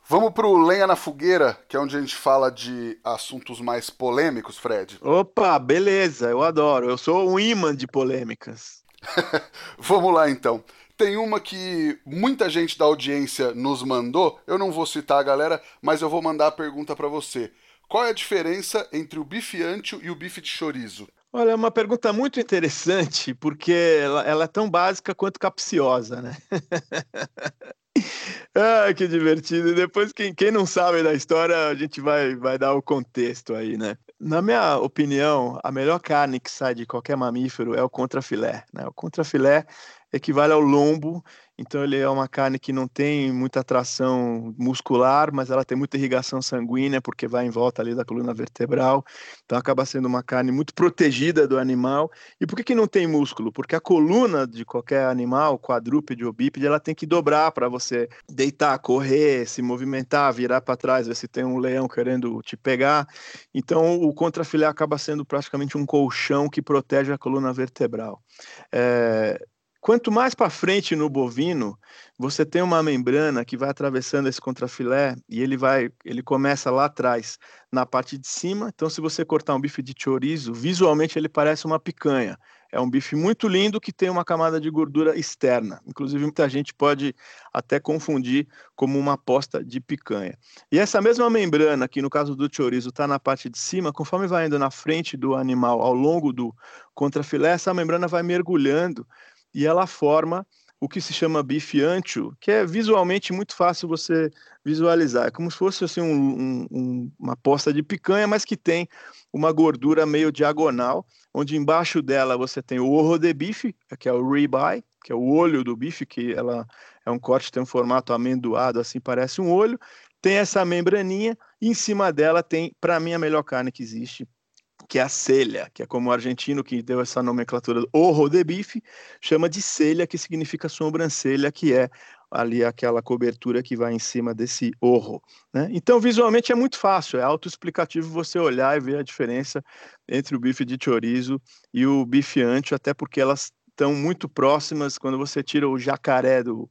Vamos para o Lenha na Fogueira, que é onde a gente fala de assuntos mais polêmicos, Fred. Opa, beleza, eu adoro. Eu sou um imã de polêmicas. Vamos lá então. Tem uma que muita gente da audiência nos mandou. Eu não vou citar a galera, mas eu vou mandar a pergunta para você. Qual é a diferença entre o bife ancho e o bife de chorizo? Olha, é uma pergunta muito interessante, porque ela, ela é tão básica quanto capciosa, né? ah, que divertido. Depois, quem, quem não sabe da história, a gente vai, vai dar o contexto aí, né? Na minha opinião, a melhor carne que sai de qualquer mamífero é o contrafilé. Né? O contrafilé equivale ao lombo, então ele é uma carne que não tem muita atração muscular, mas ela tem muita irrigação sanguínea, porque vai em volta ali da coluna vertebral, então acaba sendo uma carne muito protegida do animal. E por que, que não tem músculo? Porque a coluna de qualquer animal, quadrúpede ou bípede, ela tem que dobrar para você deitar, correr, se movimentar, virar para trás, ver se tem um leão querendo te pegar. Então o contrafilé acaba sendo praticamente um colchão que protege a coluna vertebral. É, Quanto mais para frente no bovino, você tem uma membrana que vai atravessando esse contrafilé e ele vai, ele começa lá atrás, na parte de cima. Então, se você cortar um bife de chorizo, visualmente ele parece uma picanha. É um bife muito lindo que tem uma camada de gordura externa. Inclusive, muita gente pode até confundir como uma posta de picanha. E essa mesma membrana, que no caso do chorizo está na parte de cima, conforme vai indo na frente do animal ao longo do contrafilé, essa membrana vai mergulhando e ela forma o que se chama bife ancho, que é visualmente muito fácil você visualizar. É como se fosse assim, um, um, uma posta de picanha, mas que tem uma gordura meio diagonal, onde embaixo dela você tem o orro de bife, que é o ribeye, que é o olho do bife, que ela é um corte, tem um formato amendoado, assim parece um olho. Tem essa membraninha, e em cima dela tem, para mim, a melhor carne que existe, que é a celha, que é como o argentino que deu essa nomenclatura, orro de bife, chama de celha, que significa sobrancelha, que é ali aquela cobertura que vai em cima desse orro. Né? Então, visualmente é muito fácil, é autoexplicativo você olhar e ver a diferença entre o bife de chorizo e o bife ancho, até porque elas estão muito próximas quando você tira o jacaré do,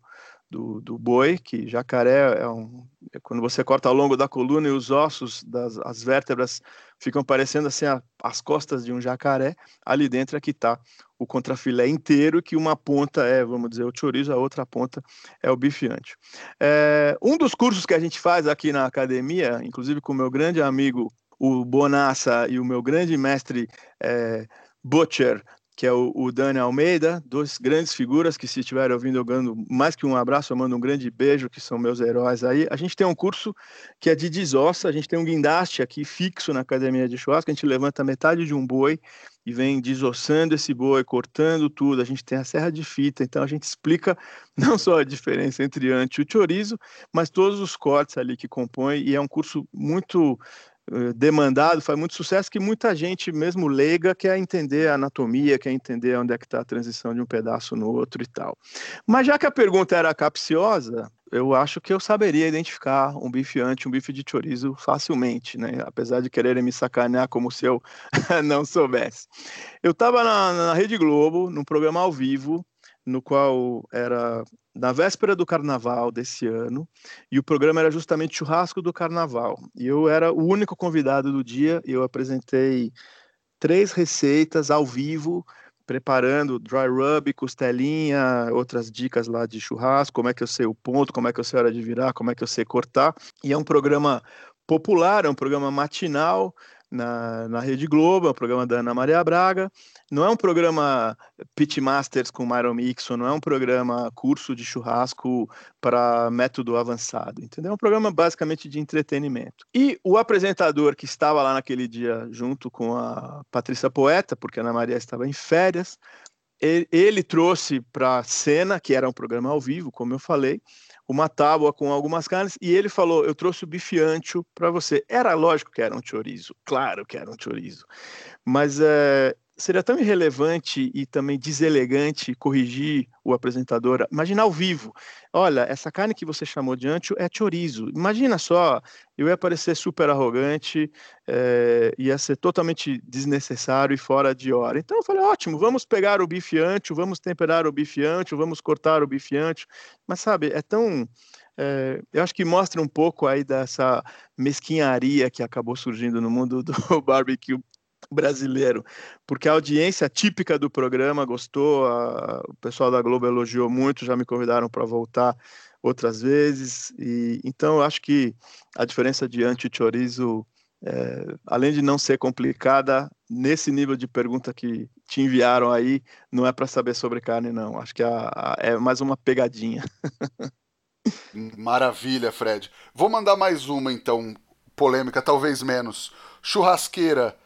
do, do boi, que jacaré é um. É quando você corta ao longo da coluna e os ossos das as vértebras ficam parecendo assim a, as costas de um jacaré, ali dentro é que está o contrafilé inteiro, que uma ponta é, vamos dizer, o chorizo, a outra ponta é o bife ancho. É, um dos cursos que a gente faz aqui na academia, inclusive com o meu grande amigo, o Bonassa, e o meu grande mestre é, Butcher, que é o, o Dani Almeida, duas grandes figuras que se estiverem ouvindo eu mando mais que um abraço, eu mando um grande beijo, que são meus heróis aí. A gente tem um curso que é de desossa, a gente tem um guindaste aqui fixo na academia de churrasco, a gente levanta metade de um boi e vem desossando esse boi, cortando tudo. A gente tem a serra de fita, então a gente explica não só a diferença entre ante e o chorizo, mas todos os cortes ali que compõem, e é um curso muito demandado, faz muito sucesso, que muita gente, mesmo leiga, quer entender a anatomia, quer entender onde é que está a transição de um pedaço no outro e tal. Mas já que a pergunta era capciosa, eu acho que eu saberia identificar um bife ante um bife de chorizo facilmente, né? Apesar de quererem me sacanear como se eu não soubesse. Eu estava na, na Rede Globo, num programa ao vivo, no qual era na véspera do carnaval desse ano, e o programa era justamente churrasco do carnaval. E eu era o único convidado do dia, eu apresentei três receitas ao vivo, preparando dry rub, costelinha, outras dicas lá de churrasco, como é que eu sei o ponto, como é que eu sei a hora de virar, como é que eu sei cortar. E é um programa popular, é um programa matinal, na, na Rede Globo, é um programa da Ana Maria Braga. Não é um programa Pitmasters com Myron Mixon, não é um programa curso de churrasco para método avançado, entendeu? É um programa basicamente de entretenimento. E o apresentador que estava lá naquele dia junto com a Patrícia Poeta, porque a Ana Maria estava em férias, ele, ele trouxe para a cena, que era um programa ao vivo, como eu falei, uma tábua com algumas carnes e ele falou: Eu trouxe o bife ancho para você. Era lógico que era um chorizo, claro que era um chorizo, mas é, seria tão irrelevante e também deselegante corrigir o apresentador. Imagina ao vivo. Olha, essa carne que você chamou de ancho é chorizo. Imagina só, eu ia parecer super arrogante, é, ia ser totalmente desnecessário e fora de hora. Então eu falei, ótimo, vamos pegar o bife ancho, vamos temperar o bife ancho, vamos cortar o bife ancho. Mas sabe, é tão é, eu acho que mostra um pouco aí dessa mesquinharia que acabou surgindo no mundo do barbecue brasileiro, porque a audiência típica do programa gostou, a, o pessoal da Globo elogiou muito, já me convidaram para voltar outras vezes, e então eu acho que a diferença de anti-chorizo, é, além de não ser complicada, nesse nível de pergunta que te enviaram aí, não é para saber sobre carne, não, acho que a, a, é mais uma pegadinha. Maravilha, Fred. Vou mandar mais uma, então, polêmica, talvez menos. Churrasqueira,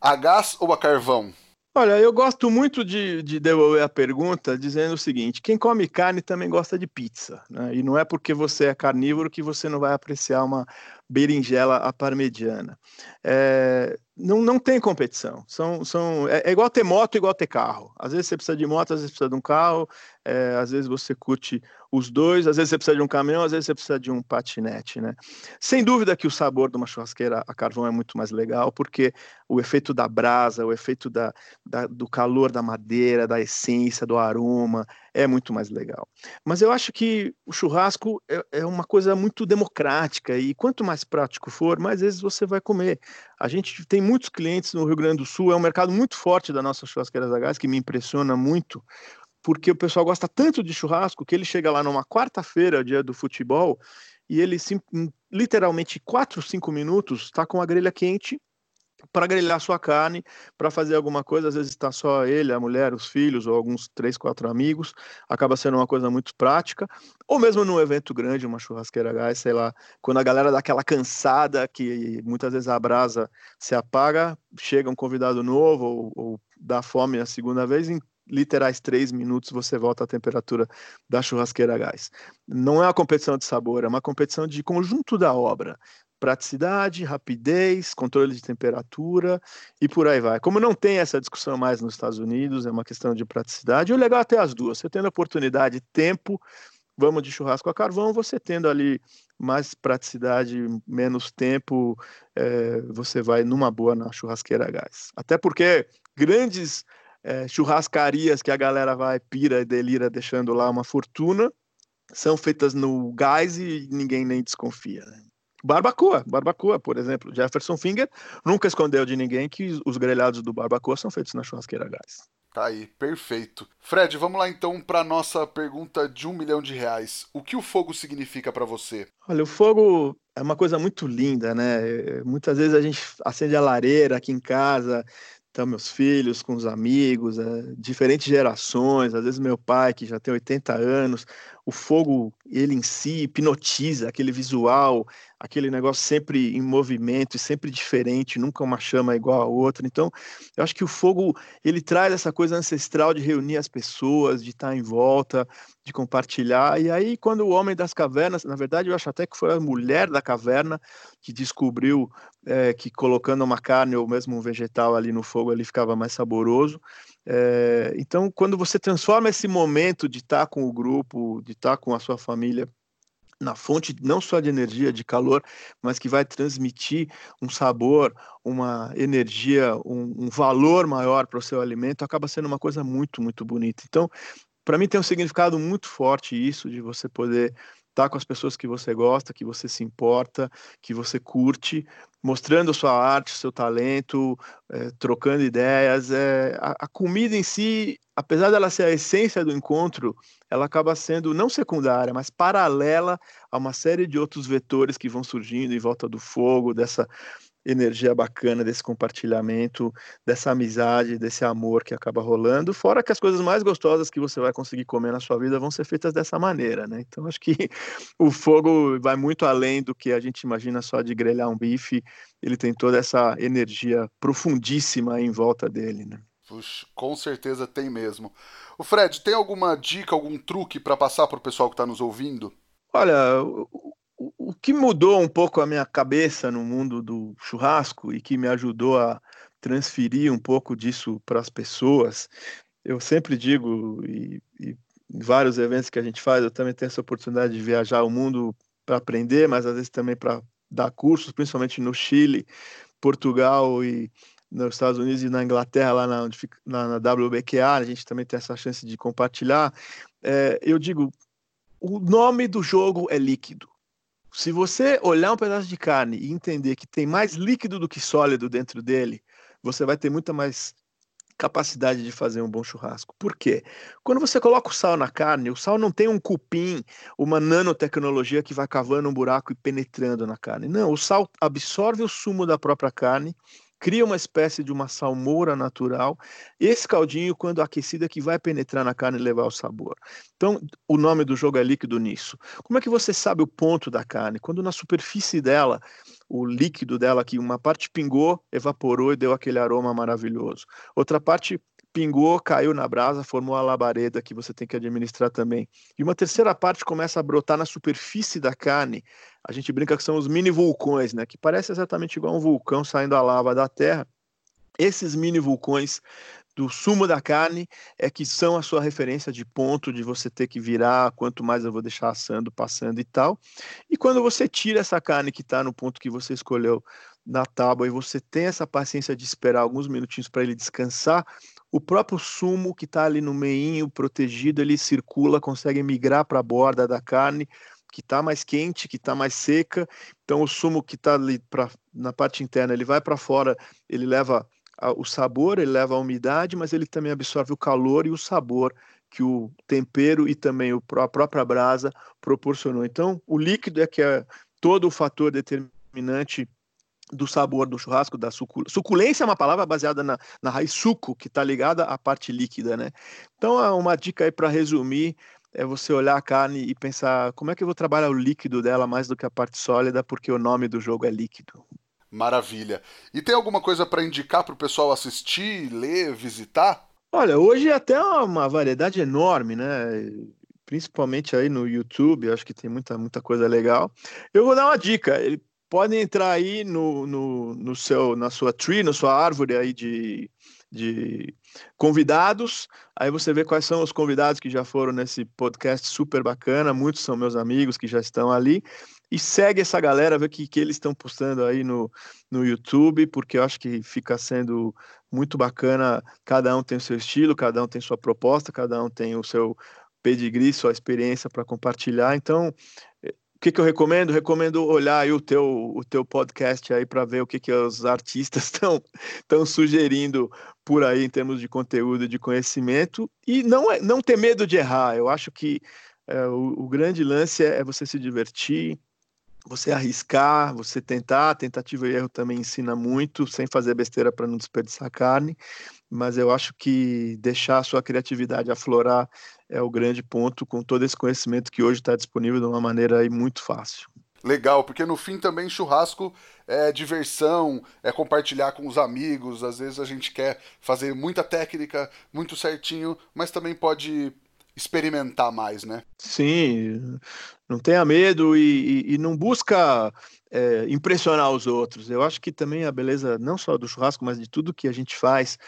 a gás ou a carvão? Olha, eu gosto muito de, de, devolver a pergunta dizendo o seguinte: quem come carne também gosta de pizza, né? E não é porque você é carnívoro que você não vai apreciar uma berinjela à parmegiana. É, não, não tem competição. São, são, é, é, igual ter moto, igual ter carro. Às vezes você precisa de moto, às vezes precisa de um carro, é, às vezes você curte os dois, às vezes você precisa de um caminhão, às vezes você precisa de um patinete, né? Sem dúvida que o sabor de uma churrasqueira a carvão é muito mais legal, porque o efeito da brasa, o efeito da, da do calor da madeira, da essência, do aroma, é muito mais legal. Mas eu acho que o churrasco é, é uma coisa muito democrática e quanto mais prático for, mais vezes você vai comer. A gente tem muitos clientes no Rio Grande do Sul, é um mercado muito forte da nossa churrasqueiras a gás, que me impressiona muito, porque o pessoal gosta tanto de churrasco que ele chega lá numa quarta-feira, dia do futebol, e ele sim, literalmente 4, 5 minutos está com a grelha quente para grelhar sua carne, para fazer alguma coisa, às vezes está só ele, a mulher, os filhos ou alguns três, quatro amigos, acaba sendo uma coisa muito prática, ou mesmo num evento grande, uma churrasqueira gás, sei lá, quando a galera dá aquela cansada que muitas vezes a brasa se apaga, chega um convidado novo ou, ou dá fome a segunda vez, literais três minutos você volta à temperatura da churrasqueira a gás. Não é uma competição de sabor, é uma competição de conjunto da obra praticidade, rapidez, controle de temperatura e por aí vai. Como não tem essa discussão mais nos Estados Unidos, é uma questão de praticidade, o legal é ter as duas. Você tendo oportunidade, tempo, vamos de churrasco a carvão, você tendo ali mais praticidade, menos tempo, é, você vai numa boa na churrasqueira a gás. Até porque grandes é, churrascarias que a galera vai, pira e delira deixando lá uma fortuna, são feitas no gás e ninguém nem desconfia. Né? Barbacoa, barbacoa, por exemplo. Jefferson Finger nunca escondeu de ninguém que os grelhados do barbacoa são feitos na churrasqueira a gás. Tá aí, perfeito. Fred, vamos lá então para nossa pergunta de um milhão de reais. O que o fogo significa para você? Olha, o fogo é uma coisa muito linda, né? Muitas vezes a gente acende a lareira aqui em casa, então, meus filhos, com os amigos, é, diferentes gerações, às vezes meu pai, que já tem 80 anos, o fogo, ele em si, hipnotiza aquele visual, aquele negócio sempre em movimento e sempre diferente, nunca uma chama igual a outra. Então, eu acho que o fogo, ele traz essa coisa ancestral de reunir as pessoas, de estar em volta, de compartilhar. E aí, quando o homem das cavernas, na verdade, eu acho até que foi a mulher da caverna que descobriu é, que colocando uma carne ou mesmo um vegetal ali no fogo, ali ficava mais saboroso. É, então, quando você transforma esse momento de estar com o grupo, de estar com a sua família na fonte não só de energia, de calor, mas que vai transmitir um sabor, uma energia, um, um valor maior para o seu alimento, acaba sendo uma coisa muito, muito bonita. Então, para mim tem um significado muito forte isso de você poder estar com as pessoas que você gosta, que você se importa, que você curte, mostrando sua arte, seu talento, é, trocando ideias. É, a, a, comida em si, apesar dela ser a essência do encontro, ela acaba sendo não secundária, mas paralela a uma série de outros vetores que vão surgindo em volta do fogo, dessa energia bacana desse compartilhamento, dessa amizade, desse amor que acaba rolando, fora que as coisas mais gostosas que você vai conseguir comer na sua vida vão ser feitas dessa maneira, né? Então acho que o fogo vai muito além do que a gente imagina só de grelhar um bife, ele tem toda essa energia profundíssima em volta dele, né? Puxa, com certeza tem mesmo. O Fred, tem alguma dica, algum truque para passar para o pessoal que está nos ouvindo? Olha, o, que mudou um pouco a minha cabeça no mundo do churrasco e que me ajudou a transferir um pouco disso para as pessoas, eu sempre digo, e, e em vários eventos que a gente faz, eu também tenho essa oportunidade de viajar o mundo para aprender, mas às vezes também para dar cursos, principalmente no Chile, Portugal e nos Estados Unidos e na Inglaterra, lá na, na, na WBQA, a gente também tem essa chance de compartilhar. É, eu digo, o nome do jogo é líquido. Se você olhar um pedaço de carne e entender que tem mais líquido do que sólido dentro dele, você vai ter muita mais capacidade de fazer um bom churrasco. Por quê? Quando você coloca o sal na carne, o sal não tem um cupim, uma nanotecnologia que vai cavando um buraco e penetrando na carne. Não, o sal absorve o sumo da própria carne cria uma espécie de uma salmoura natural. Esse caldinho, quando aquecido, é que vai penetrar na carne e levar o sabor. Então, o nome do jogo é líquido nisso. Como é que você sabe o ponto da carne? Quando na superfície dela, o líquido dela, que uma parte pingou, evaporou e deu aquele aroma maravilhoso. Outra parte pingou, caiu na brasa, formou a labareda que você tem que administrar também. E uma terceira parte começa a brotar na superfície da carne. A gente brinca que são os mini vulcões, né? Que parece exatamente igual um vulcão saindo a lava da terra. Esses mini vulcões do sumo da carne é que são a sua referência de ponto de você ter que virar, quanto mais eu vou deixar assando, passando e tal. E quando você tira essa carne que está no ponto que você escolheu na tábua e você tem essa paciência de esperar alguns minutinhos para ele descansar, o próprio sumo que está ali no meinho, protegido, ele circula, consegue migrar para a borda da carne, que está mais quente, que está mais seca. Então, o sumo que está ali pra, na parte interna, ele vai para fora, ele leva a, o sabor, ele leva a umidade, mas ele também absorve o calor e o sabor que o tempero e também o, a própria brasa proporcionou. Então, o líquido é que é todo o fator determinante do sabor do churrasco, da suculência. Suculência é uma palavra baseada na, na raiz suco, que está ligada à parte líquida, né? Então, uma dica aí para resumir é você olhar a carne e pensar como é que eu vou trabalhar o líquido dela mais do que a parte sólida, porque o nome do jogo é líquido. Maravilha. E tem alguma coisa para indicar para o pessoal assistir, ler, visitar? Olha, hoje é até uma variedade enorme, né? Principalmente aí no YouTube, acho que tem muita, muita coisa legal. Eu vou dar uma dica podem entrar aí no, no, no, seu, na sua tree, na sua árvore aí de, de convidados. Aí você vê quais são os convidados que já foram nesse podcast super bacana. Muitos são meus amigos que já estão ali. E segue essa galera, vê o que, que eles estão postando aí no, no YouTube, porque eu acho que fica sendo muito bacana. Cada um tem o seu estilo, cada um tem sua proposta, cada um tem o seu pedigree, sua experiência para compartilhar. Então, que, que eu recomendo? Recomendo olhar aí o teu, o teu podcast aí para ver o que, que os artistas estão estão sugerindo por aí em termos de conteúdo de conhecimento e não, é, não ter medo de errar. Eu acho que é, o, o grande lance é você se divertir, você arriscar, você tentar, tentativa e erro também ensina muito, sem fazer besteira para não desperdiçar carne, mas eu acho que deixar a sua criatividade aflorar é o grande ponto com todo esse conhecimento que hoje está disponível de uma maneira aí muito fácil. Legal, porque no fim também churrasco é diversão, é compartilhar com os amigos. Às vezes a gente quer fazer muita técnica, muito certinho, mas também pode experimentar mais, né? Sim, não tenha medo e, e, e não busca é, impressionar os outros. Eu acho que também a beleza, não só do churrasco, mas de tudo que a gente faz,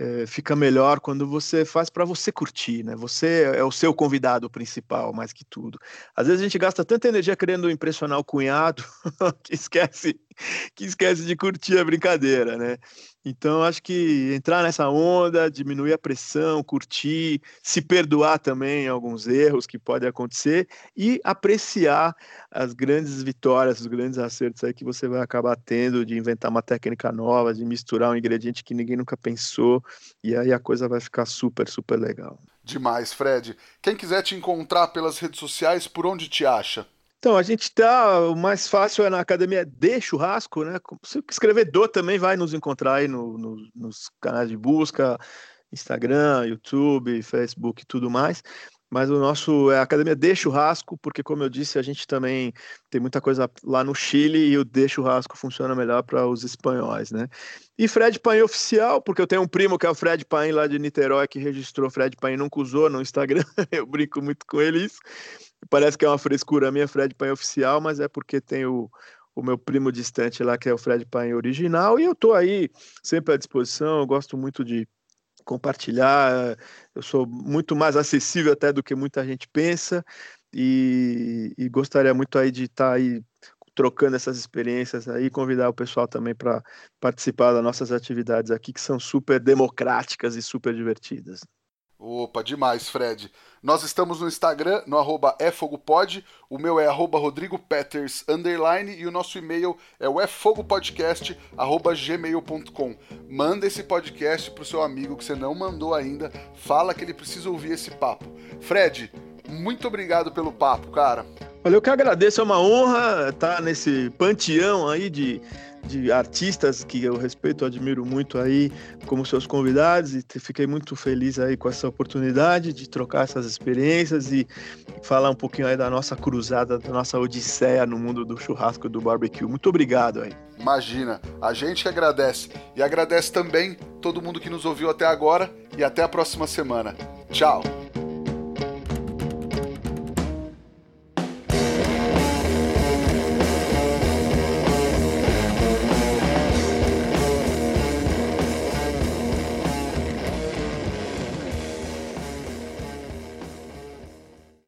é, fica melhor quando você faz para você curtir, né? Você é o seu convidado principal, mais que tudo. Às vezes a gente gasta tanta energia querendo impressionar o cunhado que esquece que esquece de curtir a brincadeira, né? Então, acho que entrar nessa onda, diminuir a pressão, curtir, se perdoar também alguns erros que podem acontecer e apreciar as grandes vitórias, os grandes acertos aí que você vai acabar tendo de inventar uma técnica nova, de misturar um ingrediente que ninguém nunca pensou e aí a coisa vai ficar super, super legal. Demais, Fred. Quem quiser te encontrar pelas redes sociais, por onde te acha? Então, a gente tá. O mais fácil é na academia de churrasco, né? Se escrever do também vai nos encontrar aí no, no, nos canais de busca, Instagram, YouTube, Facebook e tudo mais. Mas o nosso é a Academia de Churrasco, porque, como eu disse, a gente também tem muita coisa lá no Chile e o de churrasco funciona melhor para os espanhóis, né? E Fred Paim Oficial, porque eu tenho um primo que é o Fred Paim lá de Niterói, que registrou Fred Paim, nunca usou no Instagram, eu brinco muito com ele isso. Parece que é uma frescura minha, Fred Pain oficial, mas é porque tem o, o meu primo distante lá, que é o Fred Pain original, e eu tô aí sempre à disposição, eu gosto muito de compartilhar, eu sou muito mais acessível até do que muita gente pensa, e, e gostaria muito aí de estar tá aí trocando essas experiências aí, convidar o pessoal também para participar das nossas atividades aqui, que são super democráticas e super divertidas. Opa, demais, Fred. Nós estamos no Instagram, no arroba efogopod, o meu é arroba rodrigopeters, underline, e o nosso e-mail é o efogopodcast, arroba gmail.com. Manda esse podcast pro seu amigo que você não mandou ainda, fala que ele precisa ouvir esse papo. Fred, muito obrigado pelo papo, cara. Olha, eu que agradeço, é uma honra estar nesse panteão aí de, de artistas que eu respeito, admiro muito aí como seus convidados e fiquei muito feliz aí com essa oportunidade de trocar essas experiências e falar um pouquinho aí da nossa cruzada, da nossa odisseia no mundo do churrasco e do barbecue. Muito obrigado aí. Imagina, a gente que agradece e agradece também todo mundo que nos ouviu até agora e até a próxima semana. Tchau.